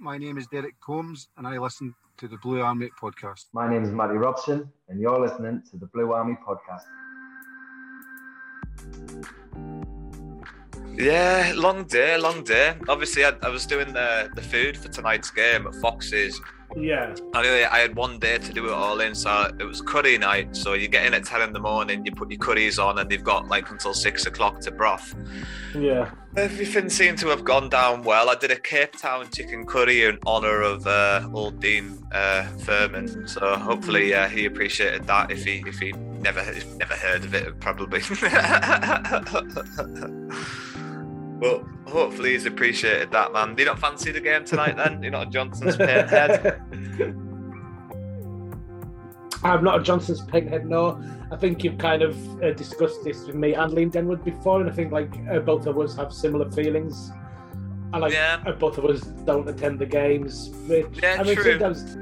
my name is Derek Combs, and I listen to the Blue Army podcast. My name is Matty Robson, and you're listening to the Blue Army podcast. Yeah, long day, long day. Obviously, I, I was doing the, the food for tonight's game at Fox's. Yeah. Anyway, I had one day to do it all in, so it was curry night. So you get in at 10 in the morning, you put your curries on, and they've got like until six o'clock to broth. Yeah. Everything seemed to have gone down well. I did a Cape Town chicken curry in honour of uh, old Dean uh, Furman, so hopefully uh, he appreciated that. If he if he never never heard of it, probably. well, hopefully he's appreciated that, man. Do you not fancy the game tonight? Then you're not a Johnson's pinhead. I'm not a Johnson's pinhead, no. I think you've kind of uh, discussed this with me and Liam Denwood before, and I think like uh, both of us have similar feelings. And like Yeah. uh, both of us don't attend the games. Which, Yeah, I mean, true. sometimes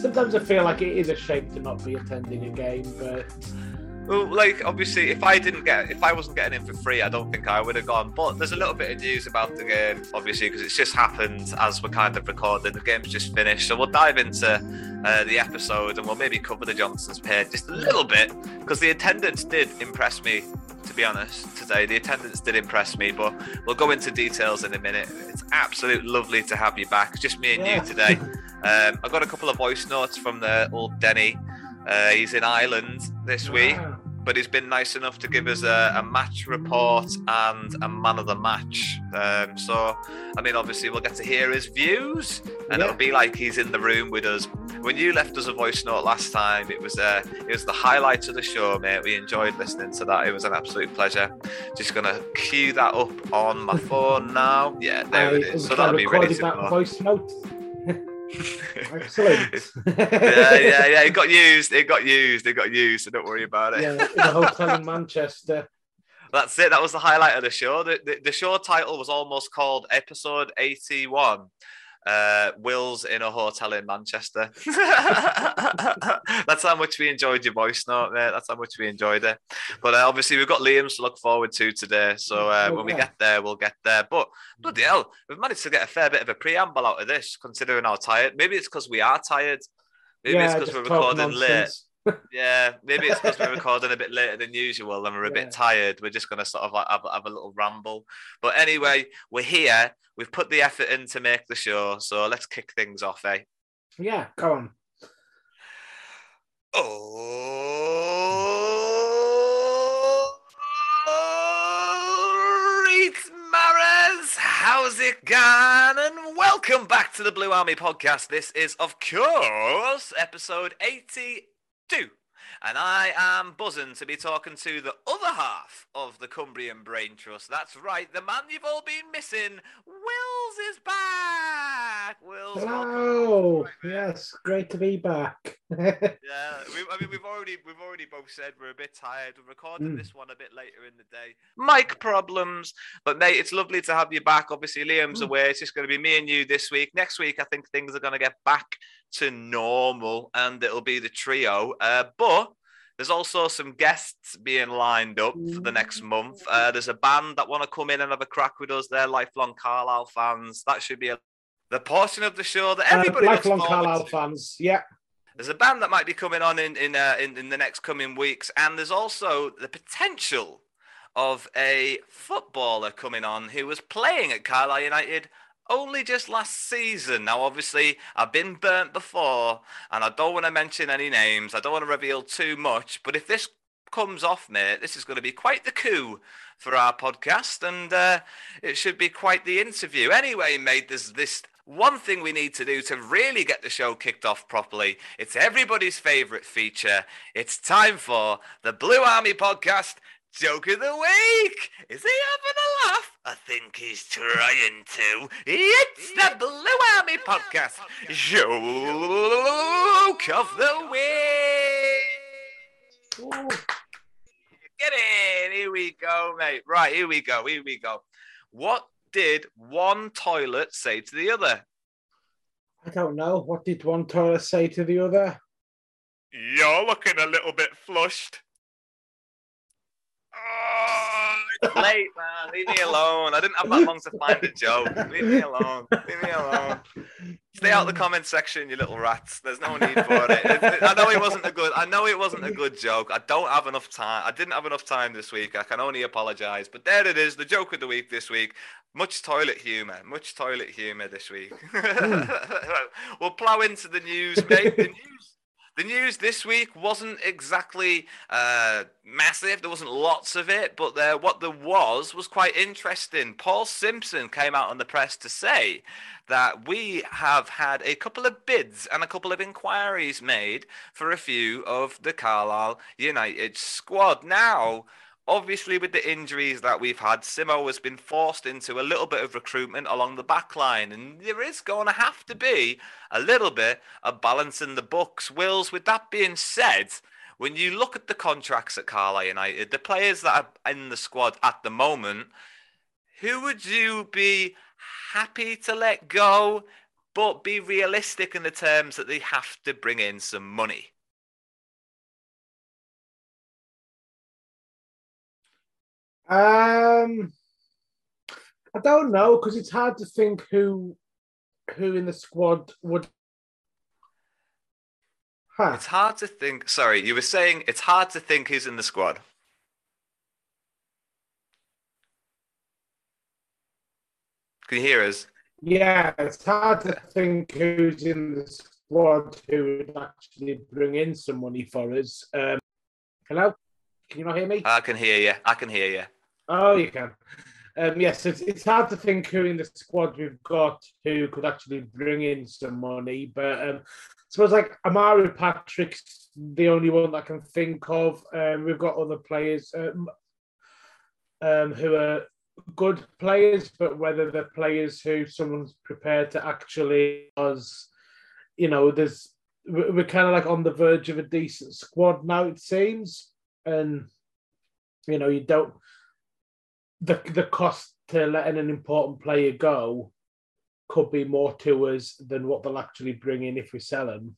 sometimes I feel like it is a shame to not be attending a game, but Well, like obviously, if I didn't get, if I wasn't getting in for free, I don't think I would have gone. But there's a little bit of news about the game, obviously, because it's just happened as we're kind of recording. The game's just finished, so we'll dive into uh, the episode and we'll maybe cover the Johnsons' pair just a little bit because the attendance did impress me. To be honest, today the attendance did impress me, but we'll go into details in a minute. It's absolute lovely to have you back, just me and Yeah. you today. Um, I got a couple of voice notes from the old Denny. Uh, he's in Ireland this week Wow. But he's been nice enough to give us a, a match report and a man of the match. Um, so, I mean, obviously, we'll get to hear his views, and Yeah. it'll be like he's in the room with us. When you left us a voice note last time, it was uh, it was the highlight of the show, mate. We enjoyed listening to that. It was an absolute pleasure. Just gonna cue that up on my phone now. Yeah, there I, it is. So that'll be ready to that go. voice note. Excellent. yeah, yeah, yeah. It got used. It got used. It got used. So don't worry about it. yeah, a hotel in Manchester. That's it. That was the highlight of the show. The, the, the show title was almost called Episode 81. Uh, Will's in a hotel in Manchester. That's how much we enjoyed your voice note, mate. That's how much we enjoyed it. But uh, obviously, we've got Liam's to look forward to today. So uh, Oh, when we get there, we'll get there. But bloody hell, we've managed to get a fair bit of a preamble out of this, considering how tired. Maybe it's because we are tired. Maybe yeah, it's because we're recording late. Yeah, maybe it's because we're recording a bit later than usual and we're a Yeah. bit tired. We're just going to sort of like have, have a little ramble. But anyway, we're here. We've put the effort in to make the show. So let's kick things off, eh? Yeah, go on. Oh, Reith Maras, how's it going? And welcome back to the Blue Army podcast. This is, of course, episode 82. And I am buzzing to be talking to the other half of the Cumbrian Brain Trust. That's right, the man you've all been missing. Wills is back. Wills. Hello. Yes, great to be back. Yeah, we, I mean, we've already we've already both said we're a bit tired. We're recording Mm. this one a bit later in the day. Mic problems, but mate, it's lovely to have you back. Obviously, Liam's Mm. away. It's just going to be me and you this week. Next week, I think things are going to get back to normal, and it'll be the trio. Uh, but There's also some guests being lined up for the next month. Uh, there's a band that want to come in and have a crack with us. They're lifelong Carlisle fans. That should be a, the portion of the show that everybody uh, lifelong Carlisle to. fans. Yeah. There's a band that might be coming on in in, uh, in in the next coming weeks, and there's also the potential of a footballer coming on who was playing at Carlisle United only just last season. Now, obviously, I've been burnt before, and I don't want to mention any names. I don't want to reveal too much, but if this comes off, mate, this is going to be quite the coup for our podcast, and uh, it should be quite the interview. Anyway, mate, there's this one thing we need to do to really get the show kicked off properly. It's everybody's favorite feature. It's time for the Blue Army podcast. Joke of the week! Is he having a laugh? I think he's trying to. It's the Blue Army podcast. Joke of the week! Get in! Here we go, mate. Right, here we go, here we go. What did one toilet say to the other? I don't know. What did one toilet say to the other? You're looking a little bit flushed. It's late, man. Leave me alone. I didn't have that long to find a joke. Leave me alone. Leave me alone. Stay out the comment section, you little rats. There's no need for it. It- I know it wasn't a good. I know it wasn't a good joke. I don't have enough time. I didn't have enough time this week. I can only apologise. But there it is. The joke of the week this week. Much toilet humour. Much toilet humour this week. we'll plow into the news, mate. The news. The news this week wasn't exactly uh, massive. There wasn't lots of it, but there, what there was was quite interesting. Paul Simpson came out on the press to say that we have had a couple of bids and a couple of inquiries made for a few of the Carlisle United squad. Now, obviously with the injuries that we've had, Simo has been forced into a little bit of recruitment along the back line, and there is going to have to be a little bit of balancing the books. Wills, with that being said, when you look at the contracts at Carlisle United, the players that are in the squad at the moment, who would you be happy to let go, but be realistic in the terms that they have to bring in some money? Um, I don't know because it's hard to think who who in the squad would. Huh. It's hard to think. Sorry, you were saying it's hard to think who's in the squad. Can you hear us? Yeah, it's hard to think who's in the squad who would actually bring in some money for us. Um, hello, can you not hear me? I can hear you. I can hear you. Oh, you can. Um, yes, it's, it's hard to think who in the squad we've got who could actually bring in some money, but um, I suppose like Omari Patrick's the only one that I can think of. Um, we've got other players um, um, who are good players, but whether they're players who someone's prepared to actually, as you know, there's we're kind of like on the verge of a decent squad now, it seems, and you know, you don't the the cost to letting an important player go could be more to us than what they'll actually bring in if we sell them.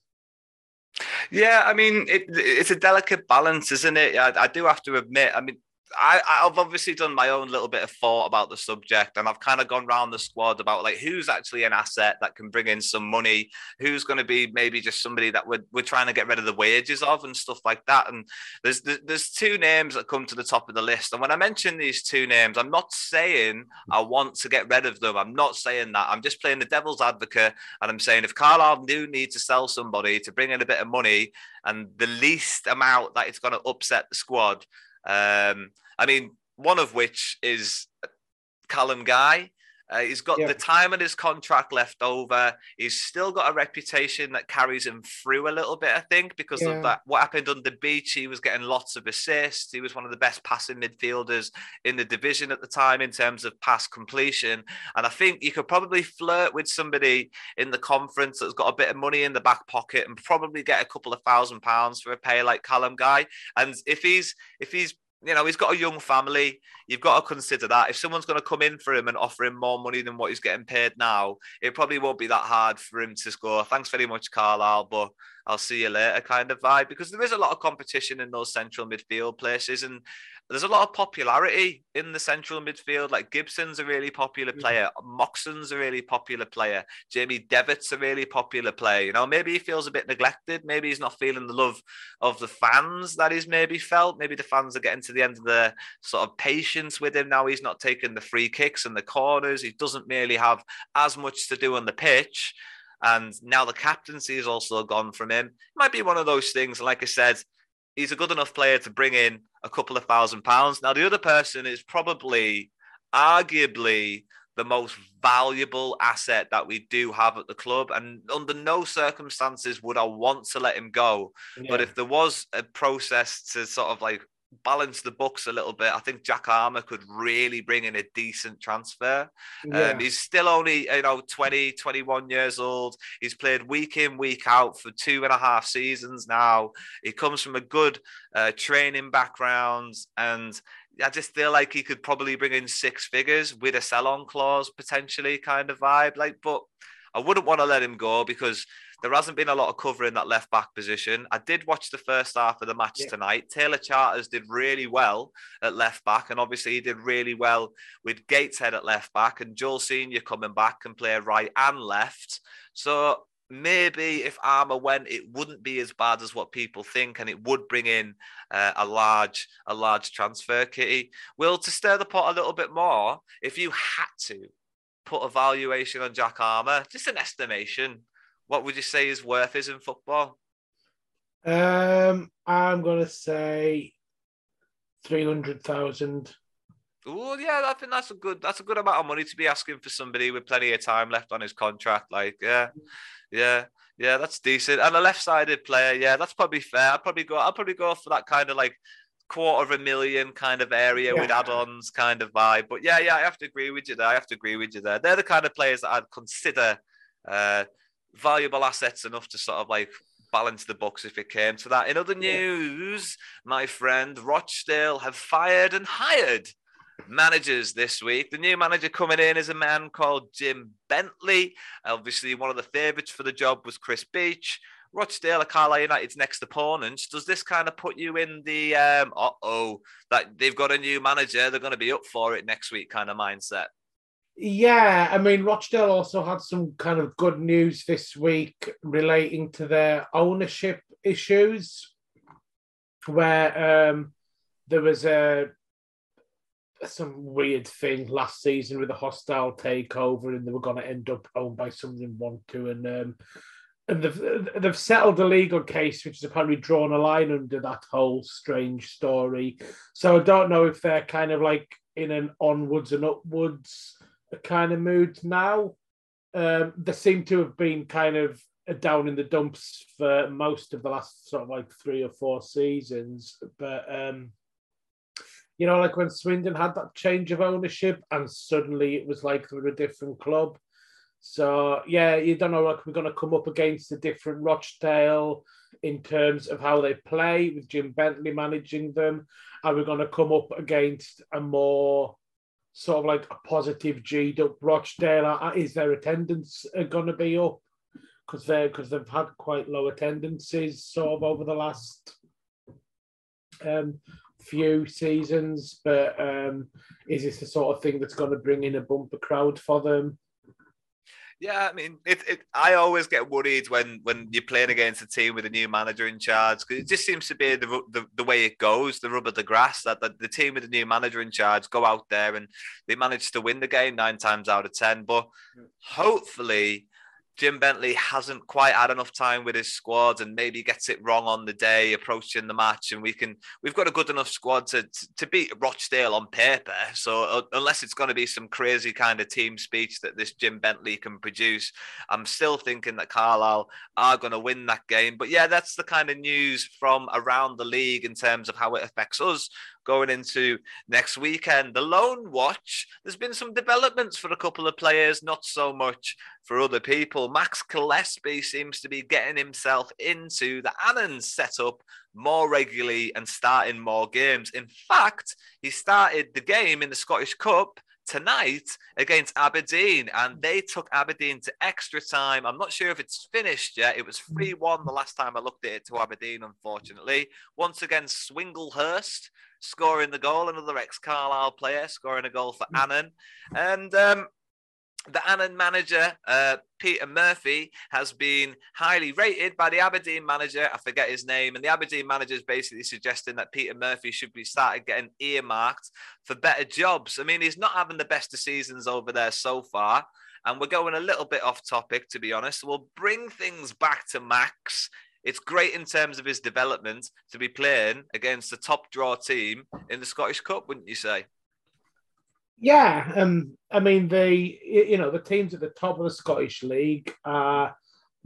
Yeah, I mean, it, it's a delicate balance, isn't it? I, I do have to admit. I mean, I, I've obviously done my own little bit of thought about the subject, and I've kind of gone round the squad about like who's actually an asset that can bring in some money, who's going to be maybe just somebody that we're, we're trying to get rid of the wages of and stuff like that. And there's there's two names that come to the top of the list, and when I mention these two names, I'm not saying I want to get rid of them. I'm not saying that. I'm just playing the devil's advocate, and I'm saying if Carlisle do need to sell somebody to bring in a bit of money, and the least amount that it's going to upset the squad. Um, I mean, one of which is Callum Guy. Uh, he's got Yeah. the time of his contract left over. He's still got a reputation that carries him through a little bit, I think, because Yeah. of that. What happened on the Beach, he was getting lots of assists. He was one of the best passing midfielders in the division at the time in terms of pass completion. And I think you could probably flirt with somebody in the conference that's got a bit of money in the back pocket and probably get a couple of thousand pounds for a pay like Callum Guy. And if he's if he's you know, he's got a young family. You've got to consider that. If someone's going to come in for him and offer him more money than what he's getting paid now, it probably won't be that hard for him to score. Thanks very much, Carlisle, but I'll see you later kind of vibe because there is a lot of competition in those central midfield places. And there's a lot of popularity in the central midfield. Like Gibson's a really popular player, Moxon's a really popular player, Jamie Devitt's a really popular player. You know, maybe he feels a bit neglected. Maybe he's not feeling the love of the fans that he's maybe felt. Maybe the fans are getting to the end of the sort of patience with him now. He's not taking the free kicks and the corners. He doesn't really have as much to do on the pitch. And now the captaincy is also gone from him. It might be one of those things. Like I said, he's a good enough player to bring in a couple of thousand pounds. Now, the other person is probably, arguably, the most valuable asset that we do have at the club. And under no circumstances would I want to let him go. Yeah. But if there was a process to sort of like balance the books a little bit. I think Jack Armer could really bring in a decent transfer. Yeah. Um, he's still only, you know, 20, 21 years old. He's played week in, week out for two and a half seasons now. He comes from a good uh, training background and I just feel like he could probably bring in six figures with a sell-on clause potentially kind of vibe. Like, but I wouldn't want to let him go because there hasn't been a lot of cover in that left back position. I did watch the first half of the match yeah. tonight. Taylor Charters did really well at left back, and obviously he did really well with Gateshead at left back, and Joel Senior coming back and play right and left. So maybe if Armer went, it wouldn't be as bad as what people think, and it would bring in uh, a large, a large transfer kitty. Will to stir the pot a little bit more, if you had to put a valuation on Jack Armer, just an estimation, what would you say his worth is in football? Um, I'm gonna say three hundred thousand. Oh yeah, I think that's a good that's a good amount of money to be asking for somebody with plenty of time left on his contract. Like, yeah, yeah, yeah, that's decent. And a left-sided player, yeah, that's probably fair. I'd probably go. I'll probably go for that kind of like quarter of a million kind of area yeah. with add-ons kind of vibe. But yeah, yeah, I have to agree with you there. I have to agree with you there. They're the kind of players that I'd consider uh, valuable assets enough to sort of like balance the books if it came to that. In other news, my friend Rochdale have fired and hired managers this week. The new manager coming in is a man called Jim Bentley. Obviously, one of the favourites for the job was Chris Beech. Rochdale are Carlisle United's next opponents. Does this kind of put you in the um, uh oh that they've got a new manager, they're going to be up for it next week kind of mindset? Yeah, I mean, Rochdale also had some kind of good news this week relating to their ownership issues, where um, there was a some weird thing last season with a hostile takeover, and they were going to end up owned by someone they want to, and um, and they've they've settled a legal case, which has apparently drawn a line under that whole strange story. So I don't know if they're kind of like in an onwards and upwards kind of mood now. Um, they seem to have been kind of down in the dumps for most of the last sort of like three or four seasons. But um, you know, like when Swindon had that change of ownership, and suddenly it was like they were a different club. So yeah, you don't know like we're going to come up against a different Rochdale in terms of how they play with Jim Bentley managing them. Are we going to come up against a more sort of like a positive G'd up Rochdale? Is their attendance going to be up? Because they because they've had quite low attendances sort of over the last um, few seasons. But um, is this the sort of thing that's going to bring in a bumper crowd for them? Yeah, I mean, it, it, I always get worried when when you're playing against a team with a new manager in charge because it just seems to be the, the, the way it goes, the rub of the grass. That the, the team with a new manager in charge go out there and they manage to win the game nine times out of ten. But hopefully, Jim Bentley hasn't quite had enough time with his squad and maybe gets it wrong on the day approaching the match and we can we've got a good enough squad to to beat Rochdale on paper. So uh, unless it's going to be some crazy kind of team speech that this Jim Bentley can produce I'm still thinking that Carlisle are going to win that game. But yeah that's the kind of news from around the league in terms of how it affects us going into next weekend. The Lone Watch, there's been some developments for a couple of players, not so much for other people. Max Gillespie seems to be getting himself into the Annan setup more regularly and starting more games. In fact, he started the game in the Scottish Cup tonight against Aberdeen, and they took Aberdeen to extra time. I'm not sure if it's finished yet. It was 3 1 the last time I looked at it to Aberdeen, unfortunately. Once again, Swinglehurst scoring the goal, another ex Carlisle player scoring a goal for Annan. And um, the Annan manager, uh, Peter Murphy, has been highly rated by the Aberdeen manager. I forget his name. And the Aberdeen manager is basically suggesting that Peter Murphy should be started getting earmarked for better jobs. I mean, he's not having the best of seasons over there so far. And we're going a little bit off topic, to be honest. We'll bring things back to Max. It's great in terms of his development to be playing against the top draw team in the Scottish Cup, wouldn't you say? Yeah, um, I mean the you know the teams at the top of the Scottish League are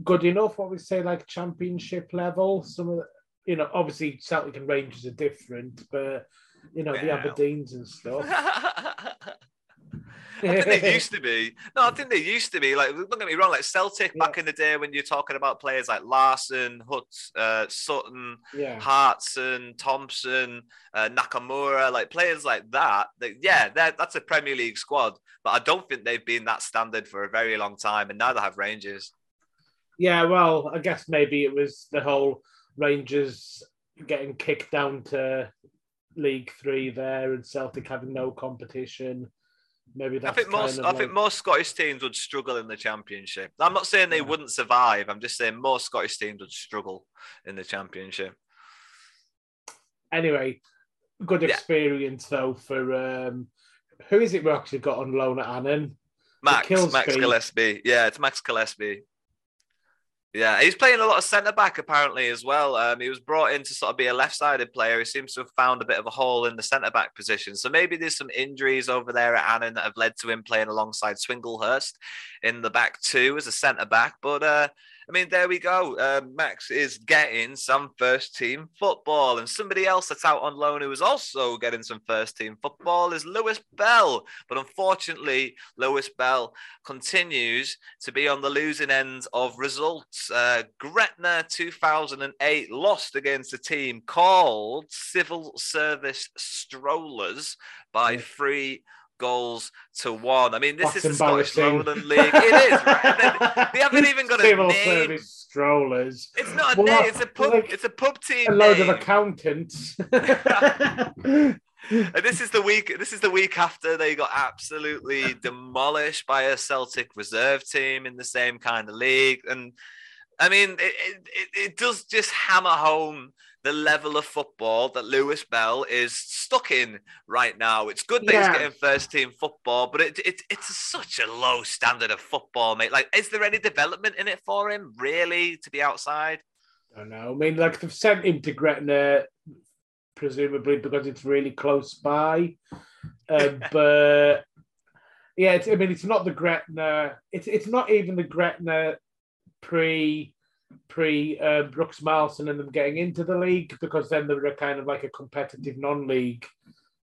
good enough. What we say like championship level. Some of the, you know obviously Celtic and Rangers are different, but you know the Aberdeens and stuff. I think they used to be. No, I think they used to be. Like, don't get me wrong. Like Celtic yeah. back in the day, when you're talking about players like Larsson, Hutt, uh, Sutton, yeah. Hartson, Thompson, uh, Nakamura, like players like that. That yeah, that's a Premier League squad. But I don't think they've been that standard for a very long time, and neither have Rangers. Yeah, well, I guess maybe it was the whole Rangers getting kicked down to League Three there, and Celtic having no competition maybe I think most I like... think most Scottish teams would struggle in the championship. I'm not saying they yeah. wouldn't survive. I'm just saying most Scottish teams would struggle in the championship. Anyway, good experience yeah. though for um, who is it we actually got on loan at Annan? Max Max Gillespie. Yeah, it's Max Gillespie. Yeah, he's playing a lot of centre back apparently as well. Um, he was brought in to sort of be a left sided player. He seems to have found a bit of a hole in the centre back position. So maybe there's some injuries over there at Annan that have led to him playing alongside Swinglehurst in the back two as a centre back. But uh, I mean, there we go. Uh, Max is getting some first team football. And somebody else that's out on loan who is also getting some first team football is Lewis Bell. But unfortunately, Lewis Bell continues to be on the losing end of results. Uh, Gretna 2008 lost against a team called Civil Service Strollers by three goals to one. I mean, this That's is the Scottish Lowland League. It is. Right? They, haven't even got Civil a name. Service strollers. It's not a well, name. It's a pub. Like it's a pub team. A load name. of accountants. And this is the week. This is the week after they got absolutely demolished by a Celtic reserve team in the same kind of league. And I mean, it, it, it does just hammer home the level of football that Lewis Bell is stuck in right now. It's good that yeah. he's getting first team football, but it, it, it's such a low standard of football, mate. Like, is there any development in it for him, really, to be outside? I don't know. I mean, like, they've sent him to Gretna, presumably because it's really close by. Uh, but yeah, it's, I mean, it's not the Gretna, it's, it's not even the Gretna pre pre uh, Brooks Mileson and them getting into the league because then they were kind of like a competitive non-league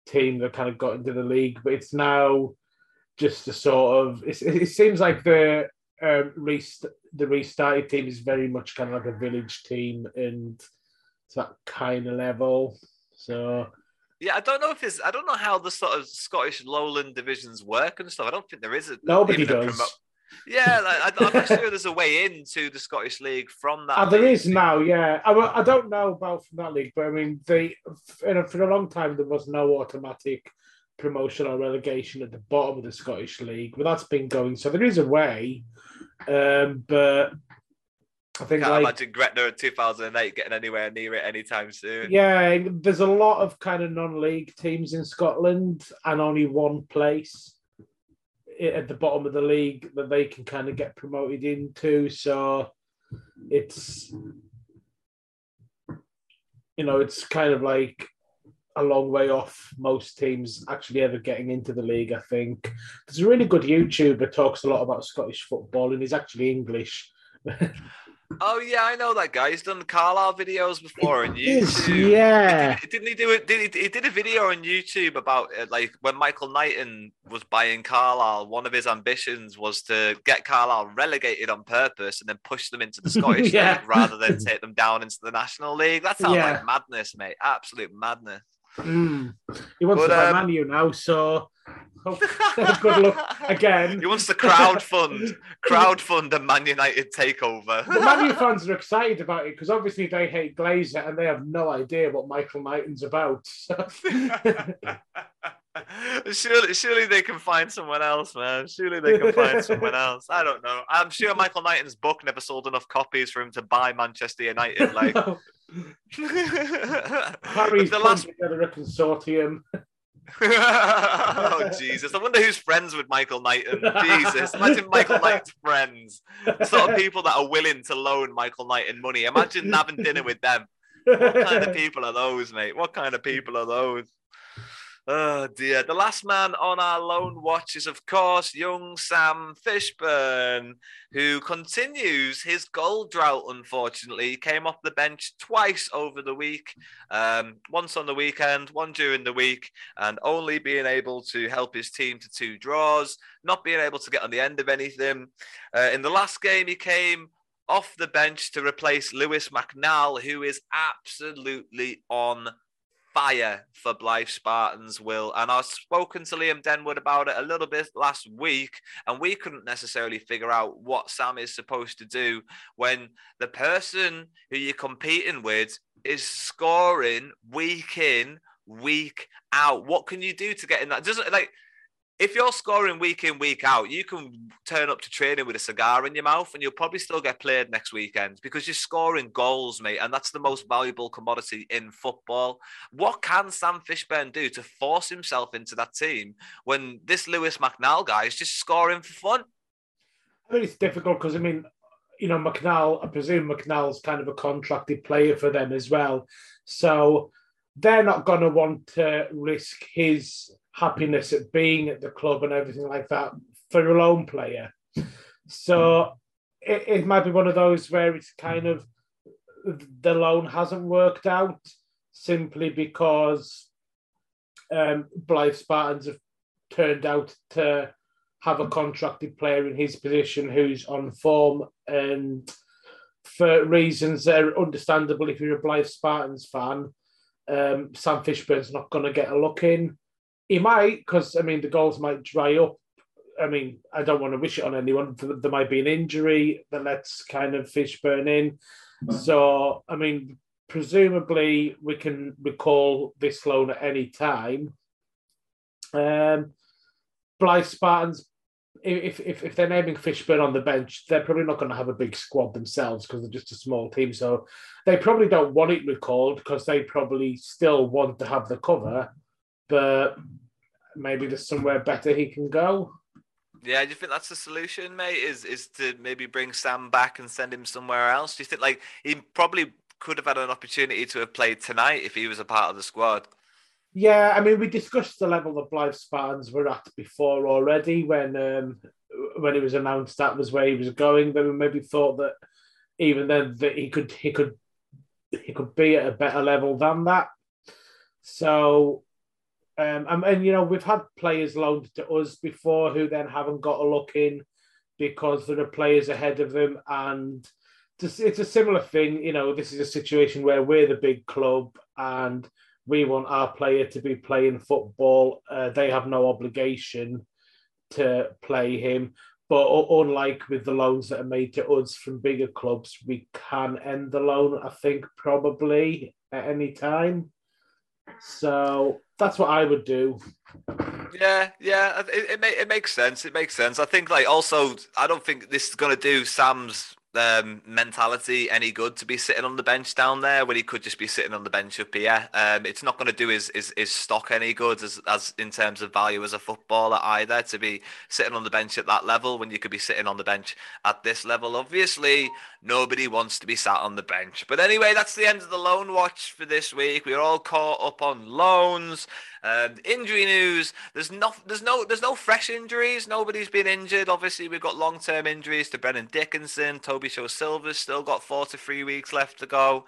team that kind of got into the league. But it's now just a sort of it seems like the um, rest, the restarted team is very much kind of like a village team and it's that kind of level. So yeah, I don't know if it's I don't know how the sort of Scottish lowland divisions work and stuff. I don't think there is a nobody does. A yeah, like, I'm not sure there's a way into the Scottish League from that. Uh, there is now, yeah. I, I don't know about from that league, but I mean, they for a long time there was no automatic promotion or relegation at the bottom of the Scottish League, but that's been going. So there is a way, um, but I think can't like, imagine Gretna in 2008 getting anywhere near it anytime soon. Yeah, there's a lot of kind of non-league teams in Scotland, and only one place at the bottom of the league that they can kind of get promoted into. So it's you know it's kind of like a long way off most teams actually ever getting into the league. I think there's a really good YouTuber talks a lot about Scottish football and he's actually English. Oh yeah, I know that guy. He's done Carlisle videos before on YouTube. yeah. Didn't, didn't he do it? Did he, he did a video on YouTube about uh, like when Michael Knighton was buying Carlisle. One of his ambitions was to get Carlisle relegated on purpose and then push them into the Scottish Yeah. League rather than take them down into the National League. That sounds Yeah. like madness, mate. Absolute madness. Mm. He wants But, to buy um, Man U now, so good luck again. He wants to crowdfund, crowdfund a Man United takeover. The Man U fans are excited about it because obviously they hate Glazer and they have no idea what Michael Knighton's about. So. surely, surely they can find someone else, man. Surely they can find someone else. I don't know. I'm sure Michael Knighton's book never sold enough copies for him to buy Manchester United. Like Harry's the last. together a consortium. oh Jesus! I wonder who's friends with Michael Knighton. Jesus! Imagine Michael Knighton's friends, the sort of people that are willing to loan Michael Knighton money. Imagine having dinner with them. What kind of people are those, mate? What kind of people are those? Oh dear. The last man on our lone watch is, of course, young Sam Fishburn, who continues his goal drought, unfortunately. He came off the bench twice over the week, um, once on the weekend, one during the week, and only being able to help his team to two draws, not being able to get on the end of anything. Uh, in the last game, he came off the bench to replace Lewis McNall, who is absolutely on fire for Blyth Spartans, Will. And I've spoken to Liam Denwood about it a little bit last week, and we couldn't necessarily figure out what Sam is supposed to do when the person who you're competing with is scoring week in, week out. What can you do to get in that? Doesn't like if you're scoring week in, week out, you can turn up to training with a cigar in your mouth and you'll probably still get played next weekend because you're scoring goals, mate. And that's the most valuable commodity in football. What can Sam Fishburn do to force himself into that team when this Lewis McNall guy is just scoring for fun? I mean, it's difficult because I mean, you know, McNall. I presume McNall's kind of a contracted player for them as well, so they're not going to want to risk his happiness at being at the club and everything like that for a lone player. So it, it might be one of those where it's kind of the loan hasn't worked out simply because um, Blyth Spartans have turned out to have a contracted player in his position who's on form and for reasons that are understandable if you're a Blyth Spartans fan, um, Sam Fishburn's not going to get a look in. He might, because I mean, the goals might dry up. I mean, I don't want to wish it on anyone. There might be an injury that lets kind of Fishburn in. So, I mean, presumably we can recall this loan at any time. Um, Blyth Spartans, if, if, if they're naming Fishburn on the bench, they're probably not going to have a big squad themselves because they're just a small team. So they probably don't want it recalled because they probably still want to have the cover, but maybe there's somewhere better he can go. Yeah, do you think that's the solution, mate? Is is to maybe bring Sam back and send him somewhere else? Do you think like he probably could have had an opportunity to have played tonight if he was a part of the squad? Yeah, I mean, we discussed the level that Blyth Spartans were at before already when um, when it was announced that was where he was going. But we maybe thought that even then that he could he could he could be at a better level than that. So, um, and, and you know, we've had players loaned to us before who then haven't got a look in because there are players ahead of them, and just, it's a similar thing. You know, this is a situation where we're the big club and we want our player to be playing football. Uh, they have no obligation to play him. But unlike with the loans that are made to us from bigger clubs, we can end the loan, I think, probably at any time. So that's what I would do. Yeah, yeah, it, it, it makes sense. It makes sense. I think like also, I don't think this is going to do Sam's um, mentality any good to be sitting on the bench down there when he could just be sitting on the bench up here. Um, it's not going to do his, his his stock any good as as in terms of value as a footballer either to be sitting on the bench at that level when you could be sitting on the bench at this level. Obviously, nobody wants to be sat on the bench. But anyway, that's the end of the loan watch for this week. We're all caught up on loans. Um, injury news: there's no, there's no, there's no fresh injuries. Nobody's been injured. Obviously, we've got long-term injuries to Brennan Dickenson. Toby Show Silver's still got four to three weeks left to go.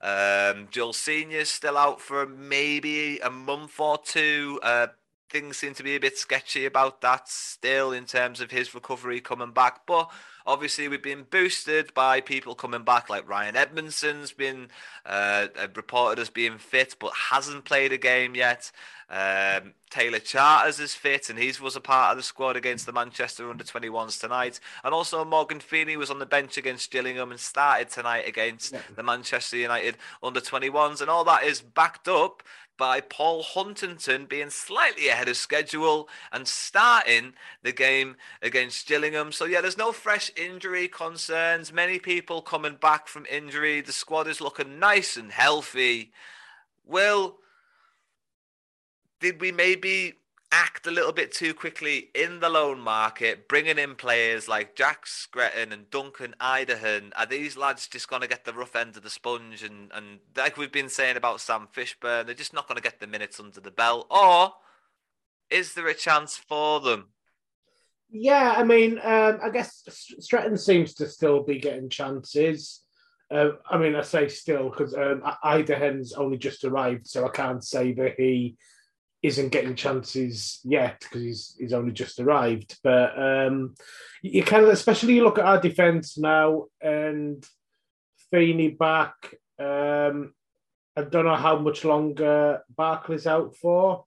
Um, Joel Senior's still out for maybe a month or two. Uh, things seem to be a bit sketchy about that still in terms of his recovery coming back. But obviously, we've been boosted by people coming back, like Ryan Edmondson's been uh, reported as being fit but hasn't played a game yet. Um, Taylor Charters is fit and he was a part of the squad against the Manchester under 21s tonight. And also Morgan Feeney was on the bench against Gillingham and started tonight against yeah. the Manchester United under 21s. And all that is backed up by Paul Huntington being slightly ahead of schedule and starting the game against Gillingham. So, yeah, there's no fresh injury concerns. Many people coming back from injury. The squad is looking nice and healthy. Will, did we maybe act a little bit too quickly in the loan market, bringing in players like Jack Stretton and Duncan Idehen. Are these lads just going to get the rough end of the sponge? And, and like we've been saying about Sam Fishburn, they're just not going to get the minutes under the belt? Or is there a chance for them? Yeah, I mean, um, I guess Stretton seems to still be getting chances. Uh, I mean, I say still because um, Idehen's only just arrived, so I can't say that he isn't getting chances yet because he's he's only just arrived. But um, you kind of, especially you look at our defence now and Feeney back. Um, I don't know how much longer Barclay's out for,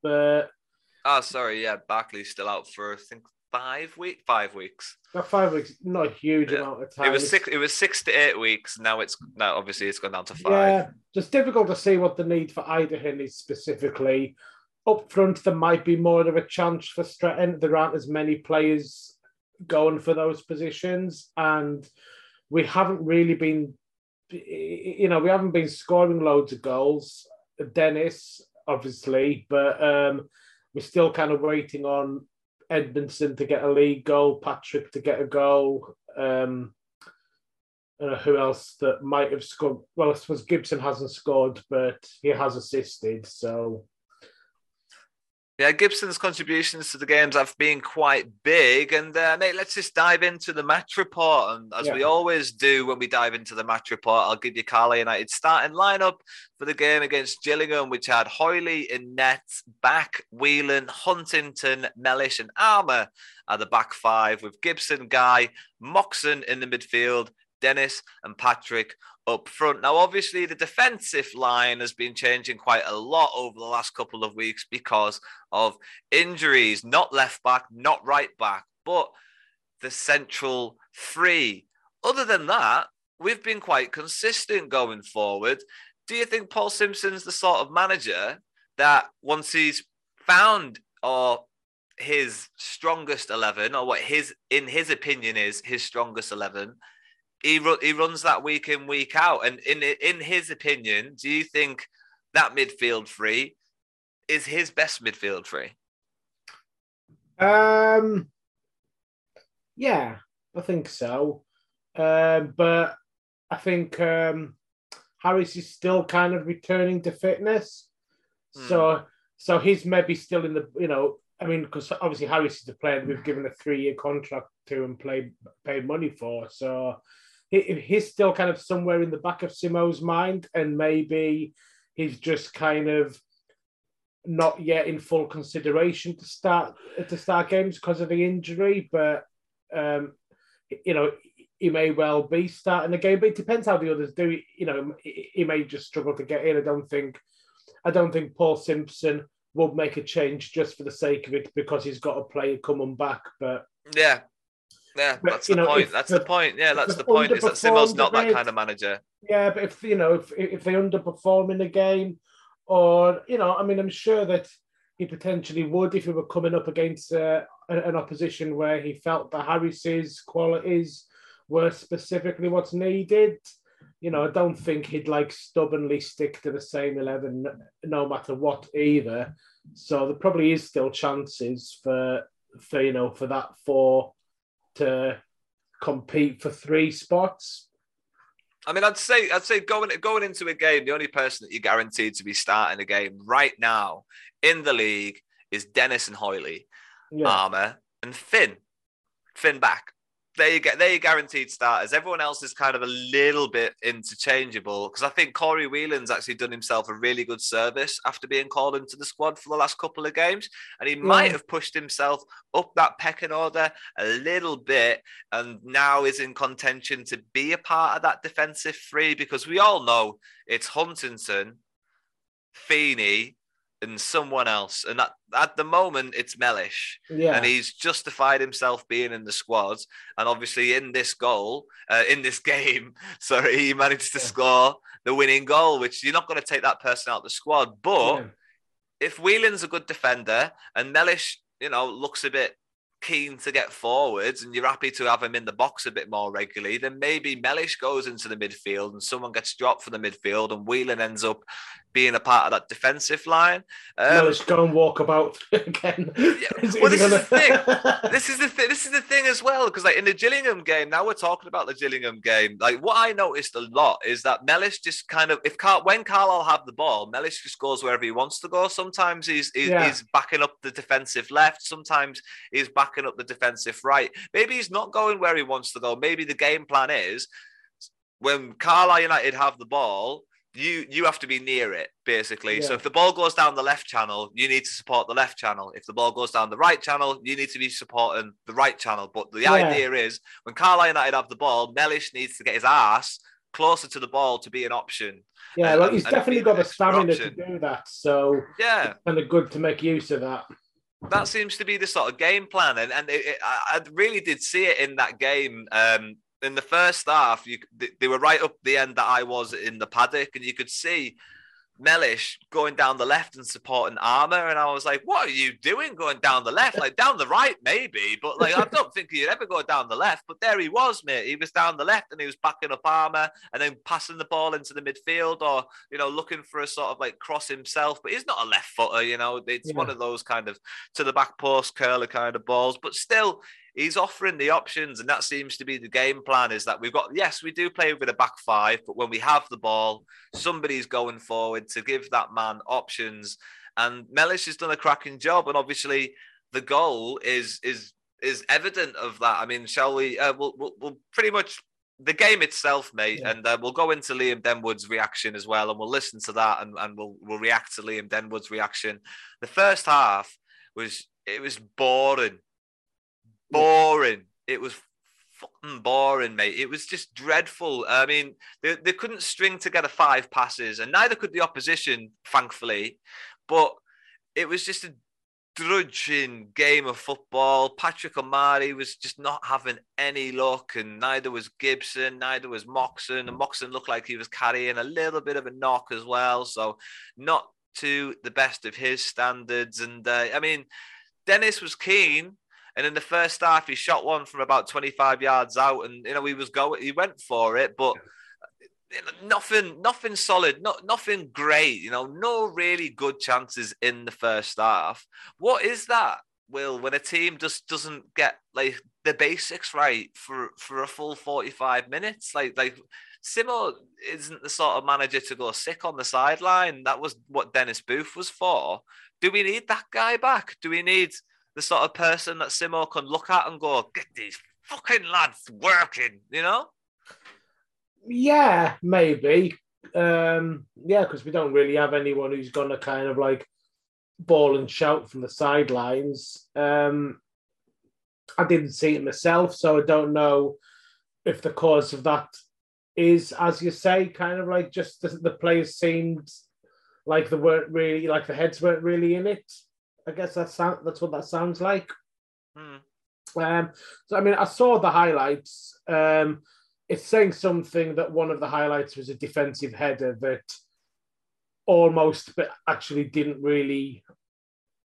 but oh, sorry, yeah, Barclay's still out for I think five week, five weeks. About five weeks, not a huge yeah. amount of time. It was six. It was six to eight weeks. Now it's now obviously it's gone down to five. Yeah, just difficult to see what the need for Idehen is specifically. Up front, there might be more of a chance for Stretton. There aren't as many players going for those positions, and we haven't really been, you know, we haven't been scoring loads of goals. Dennis, obviously, but um, we're still kind of waiting on Edmondson to get a league goal, Patrick to get a goal. Um, uh, who else that might have scored? Well, I suppose Gibson hasn't scored, but he has assisted. So yeah, Gibson's contributions to the games have been quite big. And uh, mate, let's just dive into the match report. And as yeah. we always do when we dive into the match report, I'll give you Carlisle United starting lineup for the game against Gillingham, which had Hoyley in net, back Whelan, Huntington, Mellish, and Armer at the back five, with Gibson, Guy, Moxon in the midfield, Dennis and Patrick up front. Now, obviously, the defensive line has been changing quite a lot over the last couple of weeks because of injuries, not left back, not right back, but the central three. Other than that, we've been quite consistent going forward. Do you think Paul Simpson's the sort of manager that once he's found or his strongest 11 or what his in his opinion is his strongest 11 he he runs that week in week out. And in in his opinion, do you think that midfield three is his best midfield three? Um, yeah, I think so. Um, but I think um, Harris is still kind of returning to fitness, mm. so so he's maybe still in the you know. I mean, because obviously Harris is the player we've given a three-year contract to and played paid money for. So he, he's still kind of somewhere in the back of Simo's mind, and maybe he's just kind of not yet in full consideration to start to start games because of the injury. But um, you know, he may well be starting the game. But it depends how the others do. You know, he may just struggle to get in. I don't think. I don't think Paul Simpson would make a change just for the sake of it because he's got a player coming back. But yeah, yeah, but, that's the know, point. That's the, the, point. Yeah, that's the point. Is that Simo's not that kind of manager. Yeah, but if you know, if if they underperform in the game, or you know, I mean, I'm sure that he potentially would if he were coming up against uh, an opposition where he felt that Harris's qualities were specifically what's needed. You know, I don't think he'd like stubbornly stick to the same eleven no matter what either. So there probably is still chances for for you know for that four to compete for three spots. I mean, I'd say I'd say going going into a game, the only person that you're guaranteed to be starting a game right now in the league is Dennis and Hoyley, Yeah. Armer, and Fin. Fin back. There you get. There you guaranteed starters. Everyone else is kind of a little bit interchangeable because I think Corey Whelan's actually done himself a really good service after being called into the squad for the last couple of games, and he might have pushed himself up that pecking order a little bit, and now is in contention to be a part of that defensive three because we all know it's Huntington, Feeney, and someone else, and at, at the moment it's Mellish yeah. and he's justified himself being in the squad. And obviously, in this goal, uh, in this game, sorry, he managed to Yeah. score the winning goal, which you're not going to take that person out of the squad. But Yeah. if Whelan's a good defender and Mellish, you know, looks a bit keen to get forwards and you're happy to have him in the box a bit more regularly, then maybe Mellish goes into the midfield and someone gets dropped for the midfield and Whelan ends up being a part of that defensive line. Um, no, let's go and walk about again. Is- well, is this is the gonna- this is the thing. This is the thing as well, because like in the Gillingham game, now we're talking about the Gillingham game. Like what I noticed a lot is that Mellish just kind of if Carl when Carlisle have the ball, Mellish just goes wherever he wants to go. Sometimes he's he's, Yeah. he's backing up the defensive left. Sometimes he's backing up the defensive right. Maybe he's not going where he wants to go. Maybe the game plan is when Carlisle United have the ball. You you have to be near it basically. So if the ball goes down the left channel, you need to support the left channel. If the ball goes down the right channel, you need to be supporting the right channel. But the Yeah. idea is when Carlisle United have the ball, Mellish needs to get his ass closer to the ball to be an option. yeah, and- well, he's definitely got the stamina to do that. So Yeah, kind of good to make use of that. that seems to be the sort of game plan, and and it, it, I, I really did see it in that game. Um, in the first half, you they, they were right up the end that I was in the paddock, and you could see Mellish going down the left and supporting Armer, and I was like, "What are you doing going down the left? Like down the right, maybe, but like I don't think he'd ever go down the left." But there he was, mate. He was down the left, and he was backing up Armer, and then passing the ball into the midfield, or you know, looking for a sort of like cross himself. But he's not a left footer, you know. It's one of those kind of to the back post curler kind of balls, but still he's offering the options, and that seems to be the game plan. Is that we've got yes, we do play with a back five, but when we have the ball, somebody's going forward to give that man options. And Mellish has done a cracking job, and obviously the goal is is is evident of that. I mean, shall we? Uh, we'll, we'll we'll pretty much. The game itself, mate, Yeah. and uh, we'll go into Liam Denwood's reaction as well, and we'll listen to that, and, and we'll we'll react to Liam Denwood's reaction. The first half was it was boring, boring. It was fucking boring, mate. It was just dreadful. I mean, they, they couldn't string together five passes, and neither could the opposition, thankfully. But it was just a drudging game of football. Patrick Omari was just not having any luck, and neither was Gibson, neither was Moxon. And Moxon looked like he was carrying a little bit of a knock as well. So, not to the best of his standards. And uh, I mean, Dennis was keen. And in the first half, he shot one from about 25 yards out, and you know he was going, he went for it, but nothing, nothing solid, not nothing great. You know, no really good chances in the first half. What is that, Will? When a team just doesn't get like the basics right for for a full 45 minutes, like like. Simo isn't the sort of manager to go sick on the sideline. That was what Dennis Booth was for. Do we need that guy back? Do we need the sort of person that Simo can look at and go, get these fucking lads working, you know? Yeah, maybe. Um, yeah, because we don't really have anyone who's gonna kind of like ball and shout from the sidelines. Um, I didn't see it myself, so I don't know if the cause of that is, as you say, kind of like just the, the players seemed like they weren't really like the heads weren't really in it. I guess that's that's what that sounds like. Hmm. Um, so I mean, I saw the highlights. Um, it's saying something that one of the highlights was a defensive header that almost, but actually didn't really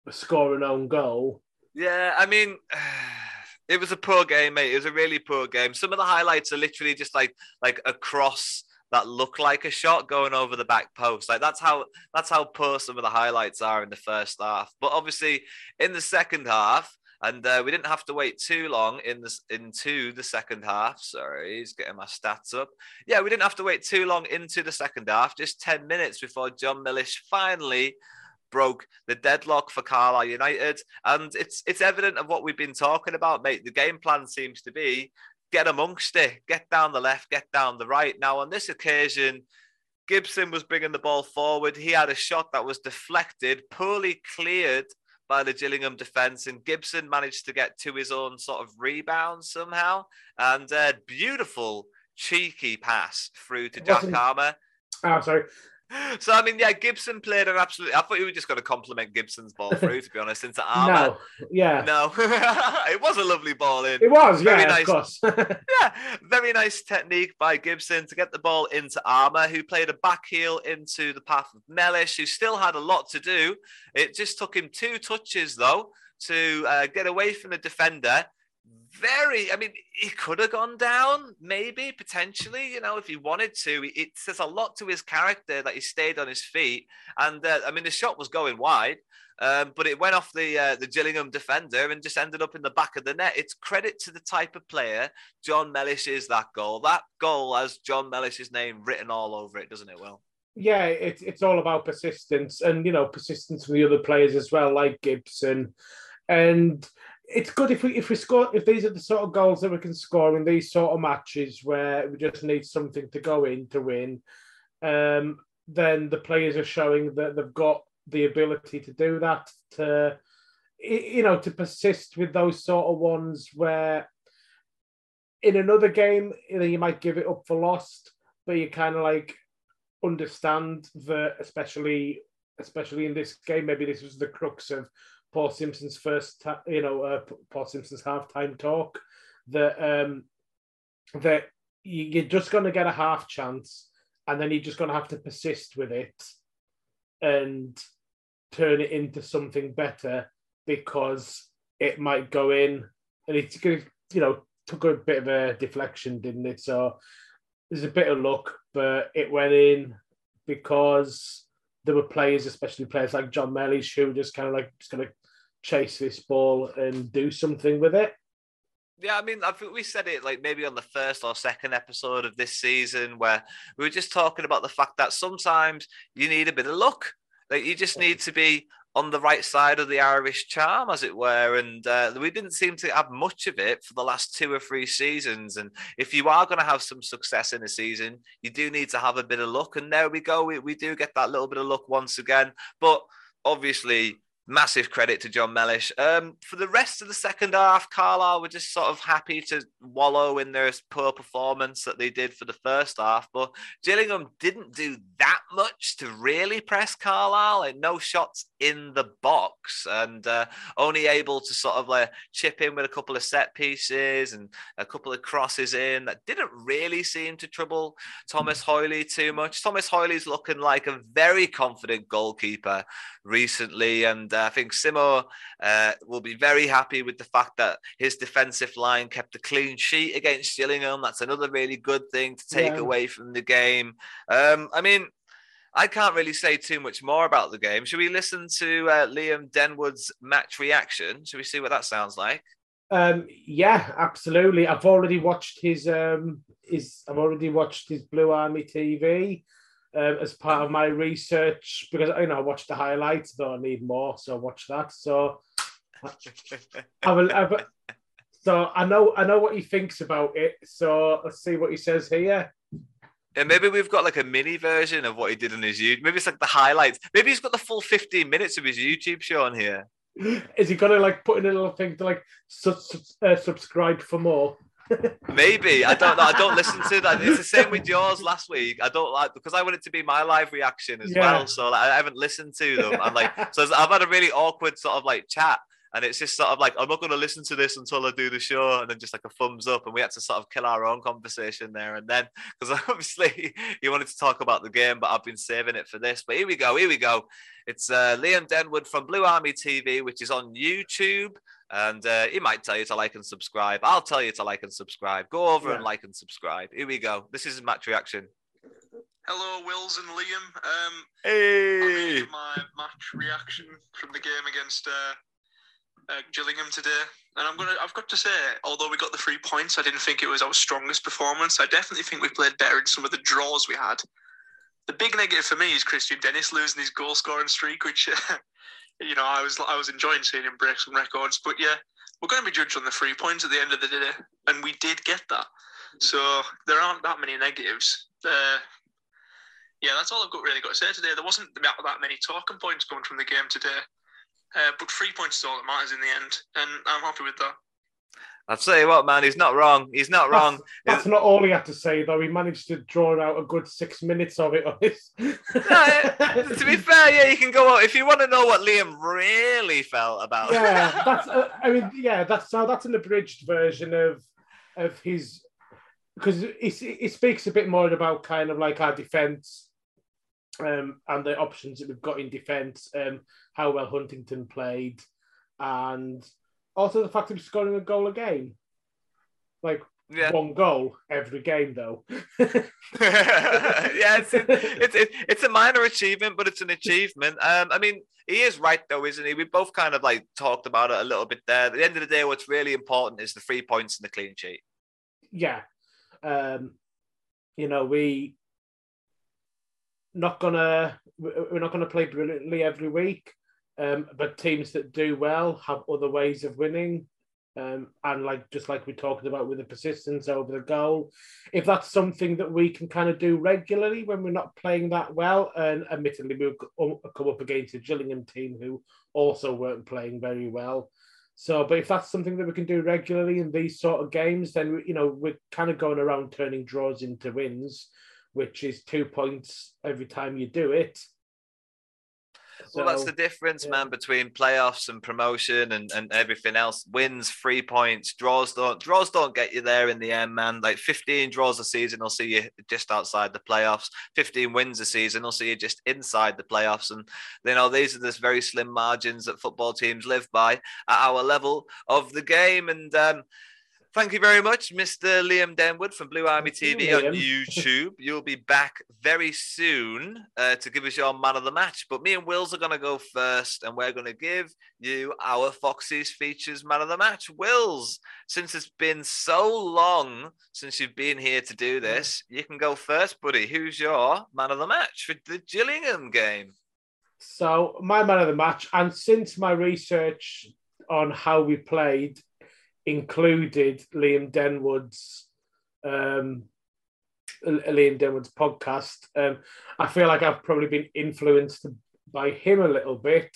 score an own goal. Yeah, I mean, it was a poor game, mate. It was a really poor game. Some of the highlights are literally just like like a cross that look like a shot going over the back post. Like that's how that's how poor some of the highlights are in the first half. But obviously, in the second half, and uh, we didn't have to wait too long in into the second half. Sorry, he's getting my stats up. Yeah, we didn't have to wait too long into the second half, just ten minutes before John Mellish finally broke the deadlock for Carlisle United, and it's it's evident of what we've been talking about, mate. The game plan seems to be get amongst it, get down the left, get down the right. Now on this occasion Gibson was bringing the ball forward. He had a shot that was deflected, poorly cleared by the Gillingham defence, and Gibson managed to get to his own sort of rebound somehow. And a beautiful, cheeky pass through to Jack Armer. Oh, ah, sorry. So I mean, yeah, Gibson played an absolutely. I thought you were just going to compliment Gibson's ball through, to be honest, into Armer. No, yeah, no, it was a lovely ball in. It was, very yeah, nice. of course. yeah, very nice technique by Gibson to get the ball into Armer, who played a back heel into the path of Mellish, who still had a lot to do. It just took him two touches though to uh, get away from the defender very i mean he could have gone down maybe potentially you know if he wanted to it says a lot to his character that he stayed on his feet and uh, i mean the shot was going wide um, but it went off the uh, the Gillingham defender and just ended up in the back of the net. It's credit to the type of player John Mellish is. That goal, that goal has John Mellish's name written all over it, doesn't it? Will? Yeah, it's it's all about persistence and you know persistence from the other players as well, like Gibson, and it's good if we if we score if these are the sort of goals that we can score in these sort of matches where we just need something to go in to win. Um, then the players are showing that they've got the ability to do that to you know to persist with those sort of ones where in another game you know you might give it up for lost but you kind of like understand that especially especially in this game maybe this was the crux of Paul Simpson's first, you know, uh, Paul Simpson's halftime talk that um, that you're just going to get a half chance, and then you're just going to have to persist with it and turn it into something better because it might go in, and it's going you know, took a bit of a deflection, didn't it? So there's a bit of luck, but it went in because there were players, especially players like John Mellish, who just kind of like just going to chase this ball and do something with it. Yeah, I mean, I think we said it like maybe on the first or second episode of this season where we were just talking about the fact that sometimes you need a bit of luck. Like you just need to be on the right side of the Irish charm, as it were. And uh, we didn't seem to have much of it for the last two or three seasons. And if you are going to have some success in a season, you do need to have a bit of luck. And there we go. We, we do get that little bit of luck once again. But obviously, massive credit to John Mellish. Um, for the rest of the second half, Carlisle were just sort of happy to wallow in their poor performance that they did for the first half. But Gillingham didn't do that much to really press Carlisle. Like no shots in the box, and uh, only able to sort of like chip in with a couple of set pieces and a couple of crosses in that didn't really seem to trouble Thomas Holy too much. Thomas Holy's looking like a very confident goalkeeper recently, and uh, I think Simo uh, will be very happy with the fact that his defensive line kept a clean sheet against Gillingham. That's another really good thing to take Yeah. away from the game. Um, I mean, I can't really say too much more about the game. Should we listen to uh, Liam Denwood's match reaction? Should we see what that sounds like? Um, yeah, absolutely. I've already watched his um his I've already watched his Blue Army TV um, as part of my research because you know I watched the highlights, though I need more, so I watched that. So I will. I will so I know I know what he thinks about it. So let's see what he says here. And maybe we've got like a mini version of what he did on his YouTube. Maybe it's like the highlights. Maybe he's got the full 15 minutes of his YouTube show on here. Is he gonna like put in a little thing to like su- su- uh, subscribe for more? Maybe I don't know. I don't listen to that. It's the same with yours last week. I don't like because I want it to be my live reaction as Yeah. well. So like, I haven't listened to them. I'm like, so I've had a really awkward sort of like chat, and it's just sort of like I'm not going to listen to this until I do the show, and then just like a thumbs up, and we had to sort of kill our own conversation there and then because obviously you wanted to talk about the game, but I've been saving it for this. But here we go. Here we go. It's uh, Liam Denwood from Blue Army TV, which is on YouTube. And uh, he might tell you to like and subscribe. I'll tell you to like and subscribe. Go over and like and subscribe. Here we go. This is his match reaction. Hello, Wills and Liam. Um, I'm Hey. here for my match reaction from the game against uh, uh, Gillingham today, and I'm gonna. I've got to say, although we got the three points, I didn't think it was our strongest performance. I definitely think we played better in some of the draws we had. The big negative for me is Kristian Dennis losing his goal scoring streak, which you know I was I was enjoying seeing him break some records. But yeah, we're going to be judged on the three points at the end of the day, and we did get that. So there aren't that many negatives. Uh, yeah, that's all I've got really got to say today. There wasn't that many talking points coming from the game today. Uh, but three points is all that matters in the end, and I'm happy with that. I'll tell you what, man, he's not wrong. He's not wrong. That's, that's not all he had to say, though. He managed to draw out a good six minutes of it. On his... no, to be fair, yeah, you can go out if you want to know what Liam really felt about. Yeah, that's. Uh, I mean, yeah, that's so. That's an abridged version of of his because he speaks a bit more about kind of like our defense um, and the options that we've got in defence, um, how well Huntington played, and also the fact that he's scoring a goal a game. Like yeah. one goal every game, though. yeah, it's, it's, it's, it's a minor achievement, but it's an achievement. Um, I mean, he is right, though, isn't he? We both kind of like talked about it a little bit there. At the end of the day, what's really important is the three points and the clean sheet. Yeah. Um, you know, we not gonna we're not gonna play brilliantly every week, um, but teams that do well have other ways of winning. Um, and like just like we talked about with the persistence over the goal, if that's something that we can kind of do regularly when we're not playing that well, and admittedly we'll come up against a Gillingham team who also weren't playing very well. So, but if that's something that we can do regularly in these sort of games, then you know we're kind of going around turning draws into wins, which is two points every time you do it. So, well, that's the difference, yeah. man, between playoffs and promotion and, and everything else. Wins, three points, draws don't draws don't get you there in the end, man. Like 15 draws a season I'll see you just outside the playoffs. 15 wins a season I'll see you just inside the playoffs. And you know, these are the very slim margins that football teams live by at our level of the game. And um, Thank you very much, Mr. Liam Denwood from Blue Army TV you, on YouTube. You'll be back very soon uh, to give us your man of the match. But me and Wills are going to go first, and we're going to give you our Foxes features man of the match. Wills, since it's been so long since you've been here to do this, you can go first, buddy. Who's your man of the match for the Gillingham game? So, my man of the match, and since my research on how we played, included Liam Denwood's um, Liam Denwood's podcast. Um, I feel like I've probably been influenced by him a little bit.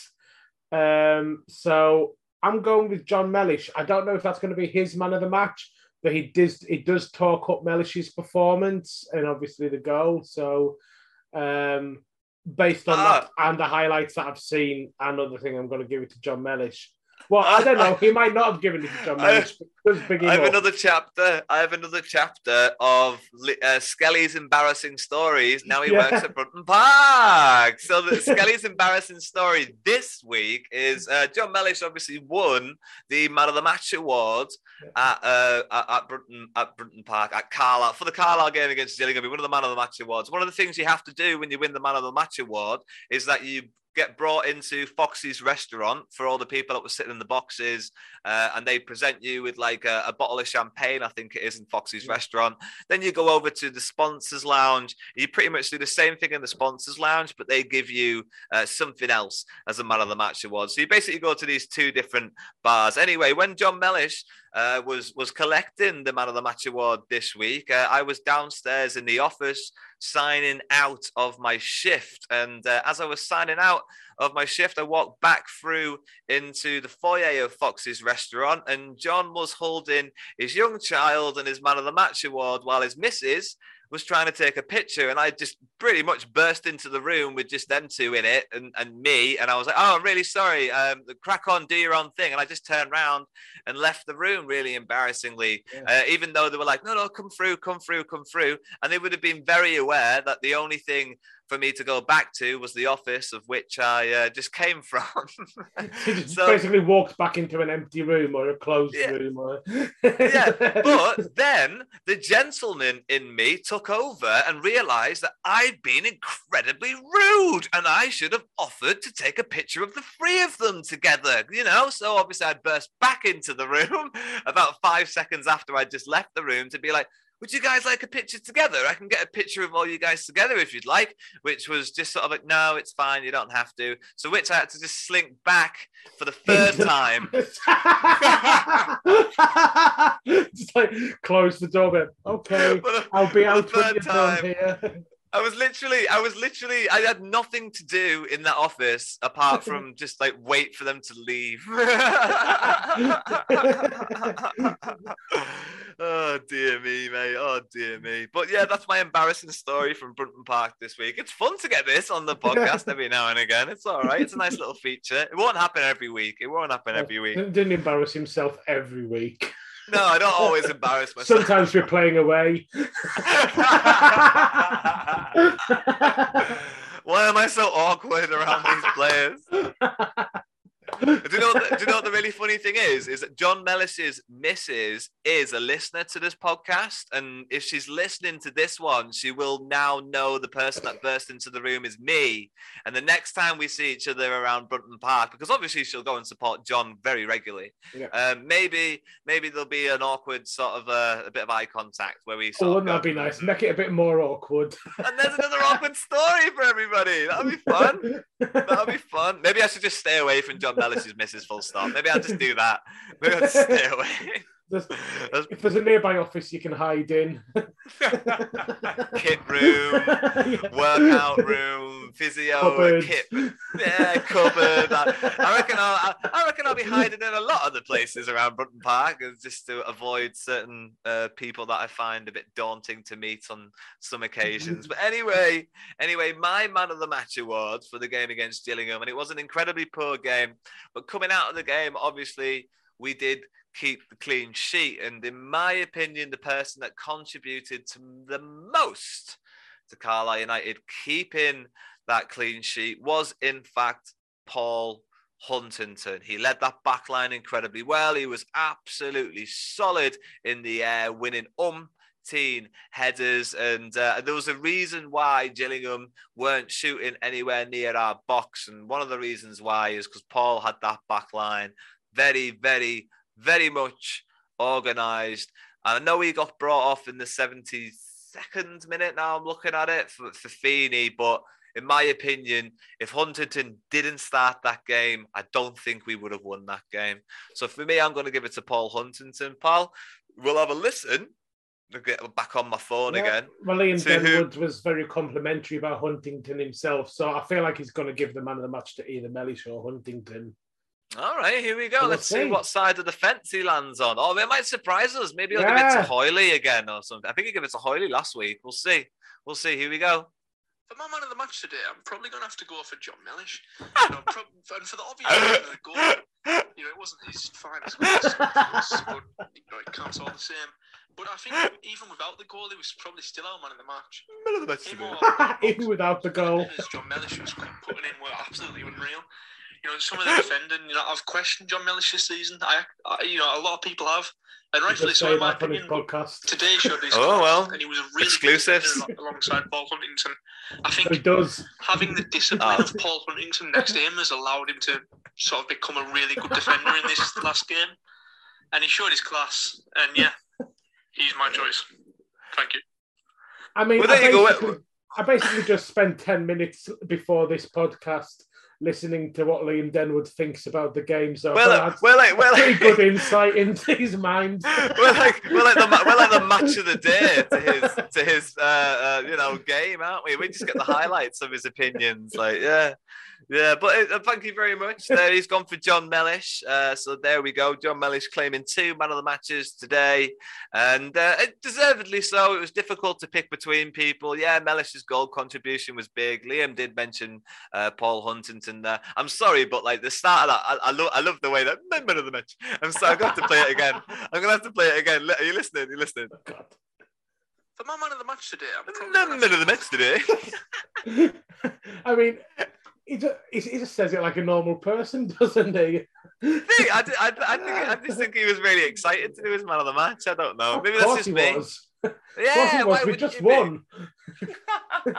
Um, so I'm going with John Mellish. I don't know if that's going to be his man of the match, but he does he does talk up Mellish's performance and obviously the goal. So um, based on ah. that and the highlights that I've seen, another thing I'm going to give it to John Mellish. Well, I don't know. He might not have given it to John Morris. I, I have another chapter. I have another chapter of uh, Skelly's embarrassing stories. Now he yeah. works at Brunton Park. So the Skelly's embarrassing story this week is uh, John Mellish obviously won the Man of the Match award at uh, at, Brunton at Brunton Park at Carlisle for the Carlisle game against Gillingham. He won the Man of the Match awards. One of the things you have to do when you win the Man of the Match award is that you get brought into Foxy's restaurant for all the people that were sitting in the boxes, uh, and they present you with like a, a, bottle of champagne, I think it is in Foxy's yeah. restaurant. Then you go over to the sponsors lounge. You pretty much do the same thing in the sponsors lounge, but they give you uh, something else as a man of the match award. So you basically go to these two different bars. Anyway, when John Mellish uh, was was collecting the man of the match award this week, uh, I was downstairs in the office signing out of my shift. And uh, as I was signing out of my shift, I walked back through into the foyer of Fox's restaurant, and John was holding his young child and his man of the match award while his missus was trying to take a picture and I just pretty much burst into the room with just them two in it and, and me. And I was like, oh, I'm really sorry. Um, crack on, do your own thing. And I just turned around and left the room really embarrassingly, yeah. uh, even though they were like, no, no, come through, come through, come through. And they would have been very aware that the only thing for me to go back to was the office of which I uh, just came from. He just basically walked back into an empty room or a closed Yeah. room. Or... yeah, but then the gentleman in me took over and realized that I'd been incredibly rude and I should have offered to take a picture of the three of them together, you know? So obviously I burst back into the room about five seconds after I just left the room to be like, would you guys like a picture together? I can get a picture of all you guys together if you'd like, which was just sort of like, no, it's fine, you don't have to. So which I had to just slink back for the third time. just like close the door. But okay, the- I'll be for the out when third you're time. here. I was literally, I was literally, I had nothing to do in that office apart from just like wait for them to leave. oh dear me, mate. Oh dear me. But yeah, that's my embarrassing story from Brunton Park this week. It's fun to get this on the podcast every now and again. It's all right. It's a nice little feature. It won't happen every week. It won't happen every week. Didn't embarrass himself every week. No, I don't always embarrass myself. Sometimes we're playing away. Why am I so awkward around these players? do you know? What the, do you know what the really funny thing is? Is that John Mellish's missus is a listener to this podcast, and if she's listening to this one, she will now know the person that burst into the room is me. And the next time we see each other around Brunton Park, because obviously she'll go and support John very regularly, Yeah. um, maybe maybe there'll be an awkward sort of uh, a bit of eye contact where we. Oh, Sort of wouldn't that be nice? Make it a bit more awkward. and there's another awkward story for everybody. That'll be fun. That'll be fun. Maybe I should just stay away from John Mellish's missus full stop. Maybe I'll just do that. Maybe I'll just stay away. There's- if there's a nearby office you can hide in. kit room, workout room, physio, Cupboard. kit, yeah, cupboard. I, I reckon I'll, I, reckon I'll be hiding in a lot of the places around Brunton Park, just to avoid certain uh, people that I find a bit daunting to meet on some occasions. But anyway, anyway, my man of the match awards for the game against Gillingham, and it was an incredibly poor game. But coming out of the game, obviously, we did keep the clean sheet. And in my opinion, the person that contributed to the most to Carlisle United keeping that clean sheet was, in fact, Paul Huntington. He led that back line incredibly well. He was absolutely solid in the air, winning umpteen headers. And uh, there was a reason why Gillingham weren't shooting anywhere near our box. And one of the reasons why is because Paul had that back line very, very, very much organised. And I know he got brought off in the 72nd minute. Now I'm looking at it for, for Feeney, but in my opinion, if Huntington didn't start that game, I don't think we would have won that game. So for me, I'm going to give it to Paul Huntington. Paul, we'll have a listen. I'll get back on my phone Yeah. again. Well, Ian To who- Denwood was very complimentary about Huntington himself, so I feel like he's going to give the man of the match to either Mellish or Huntington. All right, here we go. We'll Let's see. see. what side of the fence he lands on. Oh, it might surprise us. Maybe he'll give it to Holy again or something. I think he gave it to Holy last week. We'll see. We'll see. Here we go. For my man of the match today, I'm probably going to have to go for John Mellish. You know, prob- and for the obvious reason of the goal, you know, it wasn't his finest but you know, it counts all the same. But I think even without the goal, he was probably still our man of the match. Man of the match Him Even without the goal. John Mellish was putting in were absolutely unreal. You know, some of the defending, you know, I've questioned John Mellish this season. I, I you know, a lot of people have, and rightfully so, in my that on his opinion. podcast. Today showed his Oh, well. and he was a really Exclusives. good alongside Paul Huntington. I He think does. having the discipline Ah. of Paul Huntington next to him has allowed him to sort of become a really good defender in this last game, and he showed his class. And yeah, he's my choice. Thank you. I mean, Well, I, you go. I basically just spent 10 minutes before this podcast listening to what Liam Denwood thinks about the game. So Well, I thought well, that's like, well, pretty like, good insight into his mind. we're like, we're like the, we're like the match of the day to his, to his, uh, uh, you know, game, aren't we? We just get the highlights of his opinions. Like, yeah, yeah. But uh, thank you very much. There, he's gone for John Mellish. Uh, so there we go. John Mellish claiming two man of the matches today, and uh, deservedly so. It was difficult to pick between people. Yeah, Mellish's gold contribution was big. Liam did mention uh, Paul Huntington there. I'm sorry, but like the start of that, I, I love, I love the way that man of the match. I'm sorry, I'm gonna have to play it again. I'm gonna have to play it again. Li- Are you listening? Are you listening? God. For my man of the match today, I'm probably No, gonna none of the match today. I mean, he just, he just says it like a normal person, doesn't he? I, I, I, think, I just think he was really excited to do his man of the match. I don't know. Maybe of that's course just he me. was. Yeah, of he why was. We just won.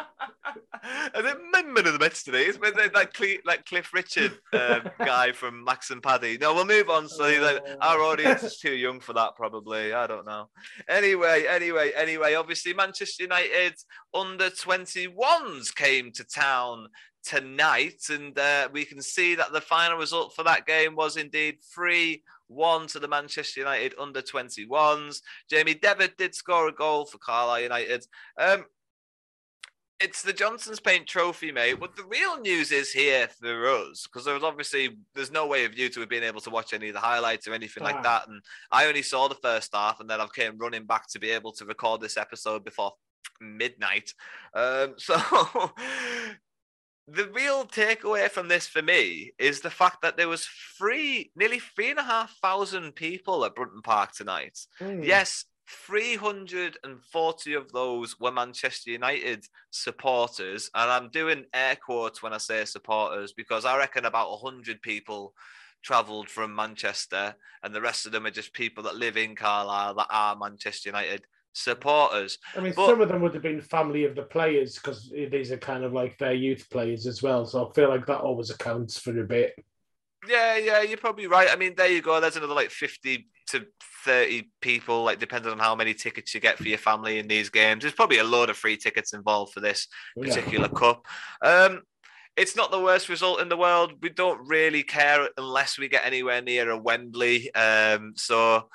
I man of the match today is that like, Cle- like Cliff Richard um, guy from Max and Paddy. No, we'll move on. So like, our audience is too young for that, probably. I don't know. Anyway, anyway, anyway. Obviously, Manchester United under 21s came to town tonight, and uh, we can see that the final result for that game was indeed three. One to the Manchester United under 21s. Jamie Devitt did score a goal for Carlisle United. Um, it's the Johnstone's Paint Trophy, mate. But the real news is here for us because there was obviously there's no way of you to have been able to watch any of the highlights or anything like that. And I only saw the first half, and then I came running back to be able to record this episode before midnight. Um, so the real takeaway from this for me is the fact that there was three, nearly three and a half thousand people at Brunton Park tonight. Hmm. Yes, 340 of those were Manchester United supporters. And I'm doing air quotes when I say supporters because I reckon about 100 people travelled from Manchester, and the rest of them are just people that live in Carlisle that are Manchester United supporters. I mean, But- some of them would have been family of the players because these are kind of like their youth players as well. So I feel like that always accounts for a bit. Yeah, yeah, you're probably right. I mean, there you go. There's another like 50 to 30 people, like depending on how many tickets you get for your family in these games. There's probably a load of free tickets involved for this Yeah. particular cup. Um, it's not the worst result in the world. We don't really care unless we get anywhere near a Wembley. Um, so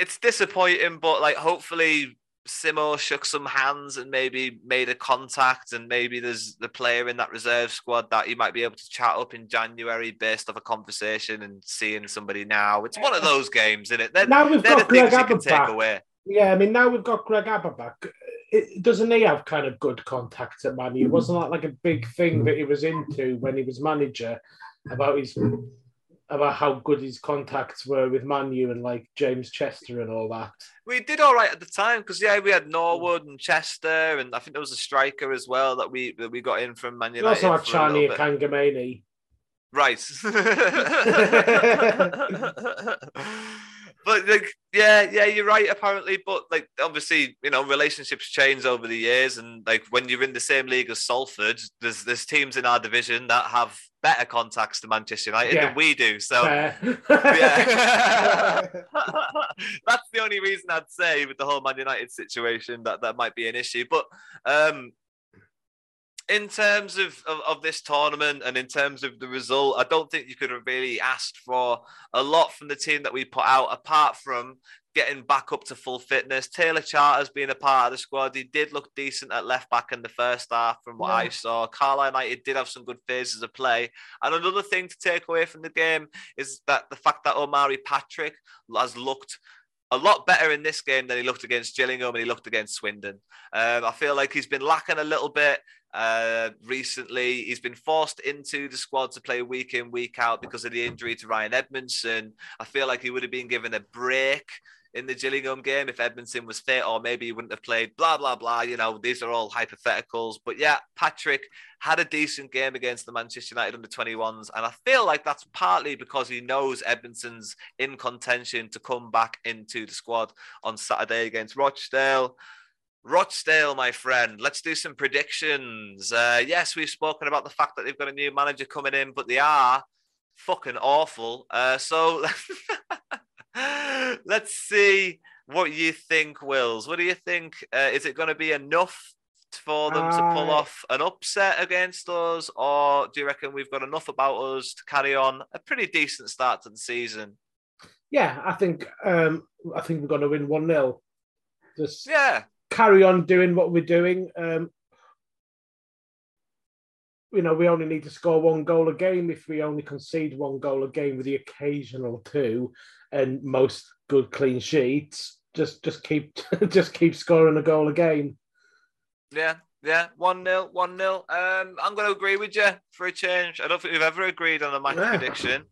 it's disappointing, but like hopefully Simo shook some hands and maybe made a contact, and maybe there's the player in that reserve squad that you might be able to chat up in January based off a conversation and seeing somebody now. It's one of those games, isn't it? They're, Now we've got Greg things you can take back. away. Yeah, I mean, now we've got Greg Abba back. It, doesn't he have kind of good contacts at Man U? Wasn't that like a big thing that he was into when he was manager about his about how good his contacts were with Manu and like James Chester and all that? We did all right at the time because yeah, we had Norwood and Chester, and I think there was a striker as well that we that we got in from Man You United. also had for a Chani bit. Kangamani. Right. but like, yeah, yeah, you're right. Apparently, but like, obviously, you know, relationships change over the years, and like when you're in the same league as Salford, there's there's teams in our division that have better contacts to Manchester United Yeah. than we do. So yeah. That's the only reason I'd say with the whole Man United situation that that might be an issue. But um, in terms of, of, of this tournament and in terms of the result, I don't think you could have really asked for a lot from the team that we put out, apart from getting back up to full fitness. Taylor Charters being a part of the squad, he did look decent at left back in the first half from what I saw. Carlisle United did have some good phases of play. And another thing to take away from the game is that the fact that Omari Patrick has looked a lot better in this game than he looked against Gillingham and he looked against Swindon. Um, I feel like he's been lacking a little bit uh, recently. He's been forced into the squad to play week in, week out because of the injury to Ryan Edmondson. I feel like he would have been given a break in the Gillingham game if Edmondson was fit, or maybe he wouldn't have played. Blah blah blah. You know, these are all hypotheticals. But yeah, Patrick had a decent game against the Manchester United under 21s, and I feel like that's partly because he knows Edmondson's in contention to come back into the squad on Saturday against Rochdale. Rochdale, my friend, let's do some predictions. Uh, yes, we've spoken about the fact that they've got a new manager coming in, but they are fucking awful. Uh, so let's see what you think, Wills. What do you think? Uh, is it going to be enough for them to pull off an upset against us, or do you reckon we've got enough about us to carry on a pretty decent start to the season? Yeah, I think um, I think we're going to win one 0 Just Yeah, carry on doing what we're doing. Um, you know, we only need to score one goal a game. If we only concede one goal a game with the occasional two, and most good clean sheets, just just keep just keep scoring a goal a game. yeah, Yeah, 1 0, 1 0. Um, I'm going to agree with you for a change. I don't think we've ever agreed on a match Yeah. prediction.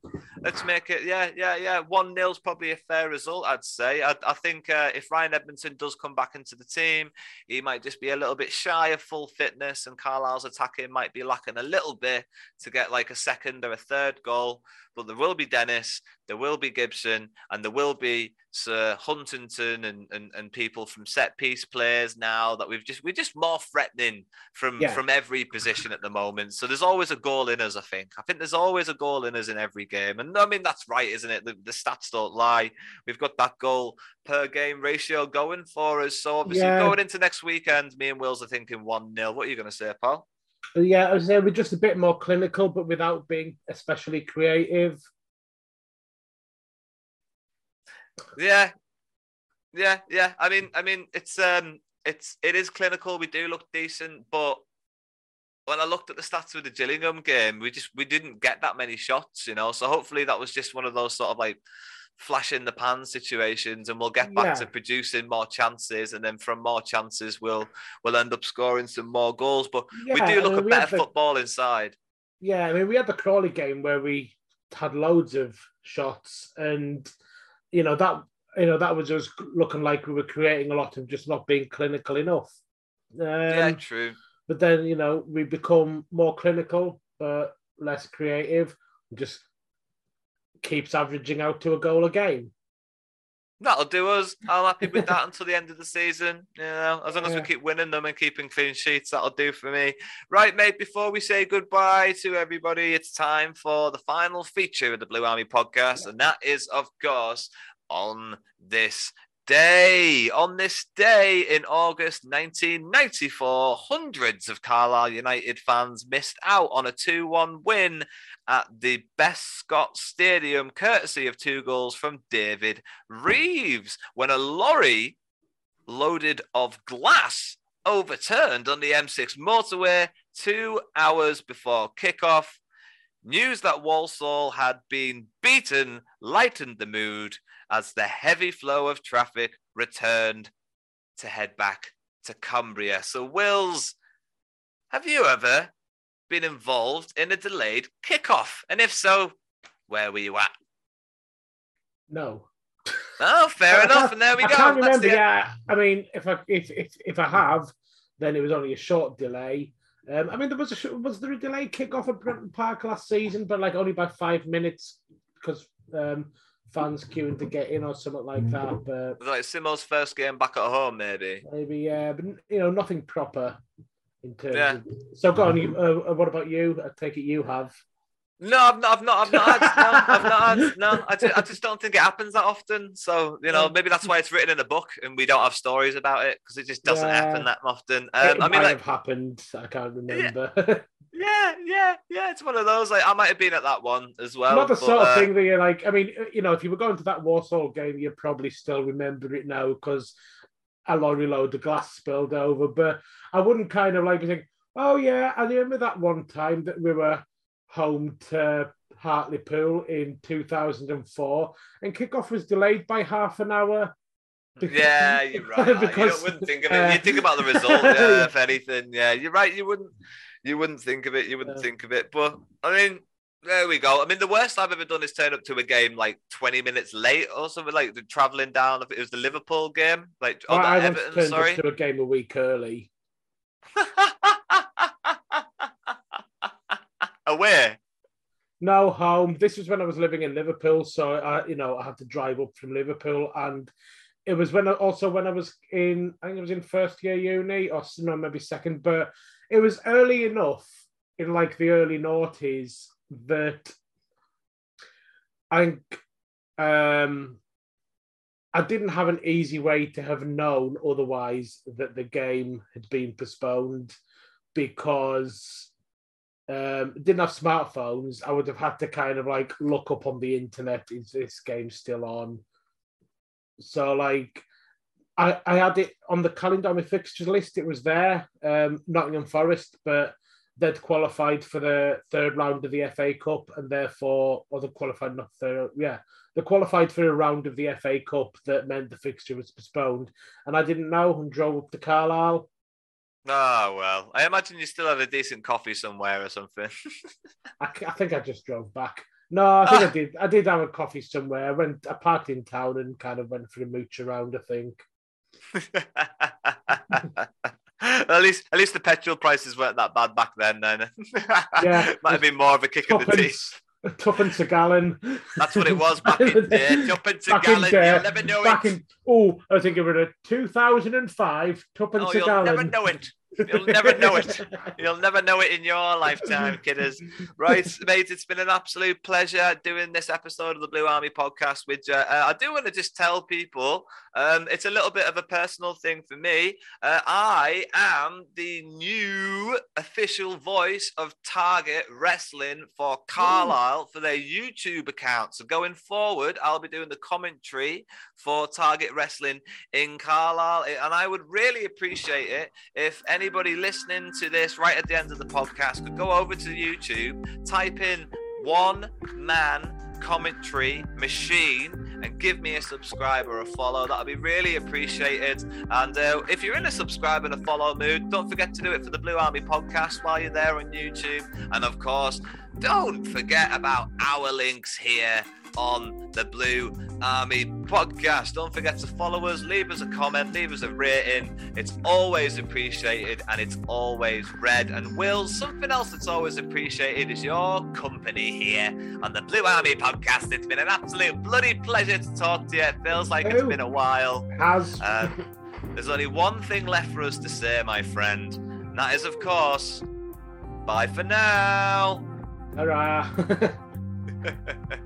Let's make it, yeah, yeah, yeah. 1 0 is probably a fair result, I'd say. I, I think uh, if Ryan Edmondson does come back into the team, he might just be a little bit shy of full fitness, and Carlisle's attacking might be lacking a little bit to get like a second or a third goal. But there will be Dennis, there will be Gibson, and there will be Sir Huntington and, and, and people from set piece players now that we've just we're just more threatening from Yeah. from every position at the moment. So there's always a goal in us, I think. I think there's always a goal in us in every game. And I mean that's right, isn't it? The, the stats don't lie. We've got that goal per game ratio going for us. So obviously Yeah. going into next weekend, me and Wills are thinking 1-0. What are you gonna say, pal? Yeah, I was saying we're just a bit more clinical, but without being especially creative. Yeah, yeah, yeah. I mean, I mean, it's um, it's it is clinical. We do look decent, but when I looked at the stats with the Gillingham game, we just we didn't get that many shots, you know. So hopefully that was just one of those sort of like flash in the pan situations, and we'll get back Yeah. to producing more chances, and then from more chances, we'll we'll end up scoring some more goals. But we Yeah, do I look mean, at we better the- football inside. Yeah, I mean, we had the Crawley game where we had loads of shots, and you know that you know that was just looking like we were creating a lot of just not being clinical enough. Um, yeah, true. But then you know we become more clinical but less creative. Just keeps averaging out to a goal a game. That'll do us. I'm happy with that until the end of the season. You know, as long as we keep winning them and keeping clean sheets, that'll do for me. Right, mate. Before we say goodbye to everybody, it's time for the final feature of the Blue Army podcast, and that is, of course, on this day. On this day in August 1994, hundreds of Carlisle United fans missed out on a 2 1 win at the Bescot Stadium, courtesy of two goals from David Reeves, when a lorry loaded of glass overturned on the M6 motorway two hours before kickoff. News that Walsall had been beaten lightened the mood as the heavy flow of traffic returned to head back to Cumbria. So, Wills, have you ever been involved in a delayed kickoff? And if so, where were you at? No. Oh, fair enough. And there we I go. can't That's remember. the- Yeah, I mean, if I if if, if I have, then it was only a short delay. Um, I mean, there was a sh- was there a delayed kickoff at Brunton Park last season, but like only by five minutes because um, fans queuing to get in or something like that. But Was like Simo's first game back at home, maybe. maybe yeah, but you know, nothing proper in terms. Yeah. Of... So go on. You, uh, what about you? I take it you have. No, I've not. I've not. I've not had. No, I've not had. No, I just, I just don't think it happens that often. So you know, maybe that's why it's written in a book and we don't have stories about it because it just doesn't Yeah. happen that often. it Um, I might mean, like, have happened. I can't remember. yeah, yeah, yeah. It's one of those. Like, I might have been at that one as well. Not the but, sort of uh, thing that you're like. I mean, you know, if you were going to that Walsall game, you'd probably still remember it now because a lorry load of glass spilled over. But I wouldn't kind of like think, oh yeah, I remember that one time that we were home to Hartlepool in 2004, and kickoff was delayed by half an hour. because- Yeah, you're right. because, don't, wouldn't think of it. uh, you think about the result, yeah, if anything. Yeah, you're right. You wouldn't. You wouldn't think of it. You wouldn't Yeah. think of it. But I mean, there we go. I mean, the worst I've ever done is turn up to a game like 20 minutes late or something. Like the traveling down. It was the Liverpool game. Like oh, I, Everton. turned Sorry. to a game a week early. Away. No home. This was when I was living in Liverpool, so I, you know, I had to drive up from Liverpool, and it was when I, also when I was in, I think it was in first year uni or no, maybe second, but it was early enough in like the early noughties that I think um, I didn't have an easy way to have known otherwise that the game had been postponed because um, didn't have smartphones, I would have had to kind of like look up on the internet, is this game still on? So like I, I had it on the calendar on my fixtures list, it was there, um, Nottingham Forest, but they'd qualified for the third round of the FA Cup and therefore or they qualified not third yeah, they qualified for a round of the FA Cup that meant the fixture was postponed. And I didn't know and drove up to Carlisle Oh well, I imagine you still had a decent coffee somewhere or something. I, I think I just drove back. No, I think I did. I did have a coffee somewhere. I went. I parked in town and kind of went for a mooch around. I think. at least, at least the petrol prices weren't that bad back then. Then, Yeah. might have been more of a kick in the teeth. Tuppence, a gallon. That's what it was back in the day. Tuppence a gallon. day, You'll never know back it. in oh, I think it was a 2005 tuppence Oh, a you'll gallon. never know it. You'll never know it. You'll never know it in your lifetime, kidders. Right, mate, it's been an absolute pleasure doing this episode of the Blue Army podcast with you. Uh, I do want to just tell people um, it's a little bit of a personal thing for me. Uh, I am the new official voice of Target Wrestling for Carlisle for their YouTube account. So going forward, I'll be doing the commentary for Target Wrestling in Carlisle. And I would really appreciate it if anybody listening to this right at the end of the podcast could go over to YouTube, type in one man commentary machine and give me a subscribe or a follow. That'll be really appreciated. And uh, if you're in a subscribe and a follow mood, don't forget to do it for the Blue Army podcast while you're there on YouTube. And of course, don't forget about our links here on the Blue Army podcast. Don't forget to follow us, leave us a comment, leave us a rating. It's always appreciated and it's always read. And Will, something else that's always appreciated is your company here on the Blue Army podcast. It's been an absolute bloody pleasure to talk to you. It feels like it's been a while. Has Um, there's only one thing left for us to say, my friend, and that is, of course, bye for now. 他说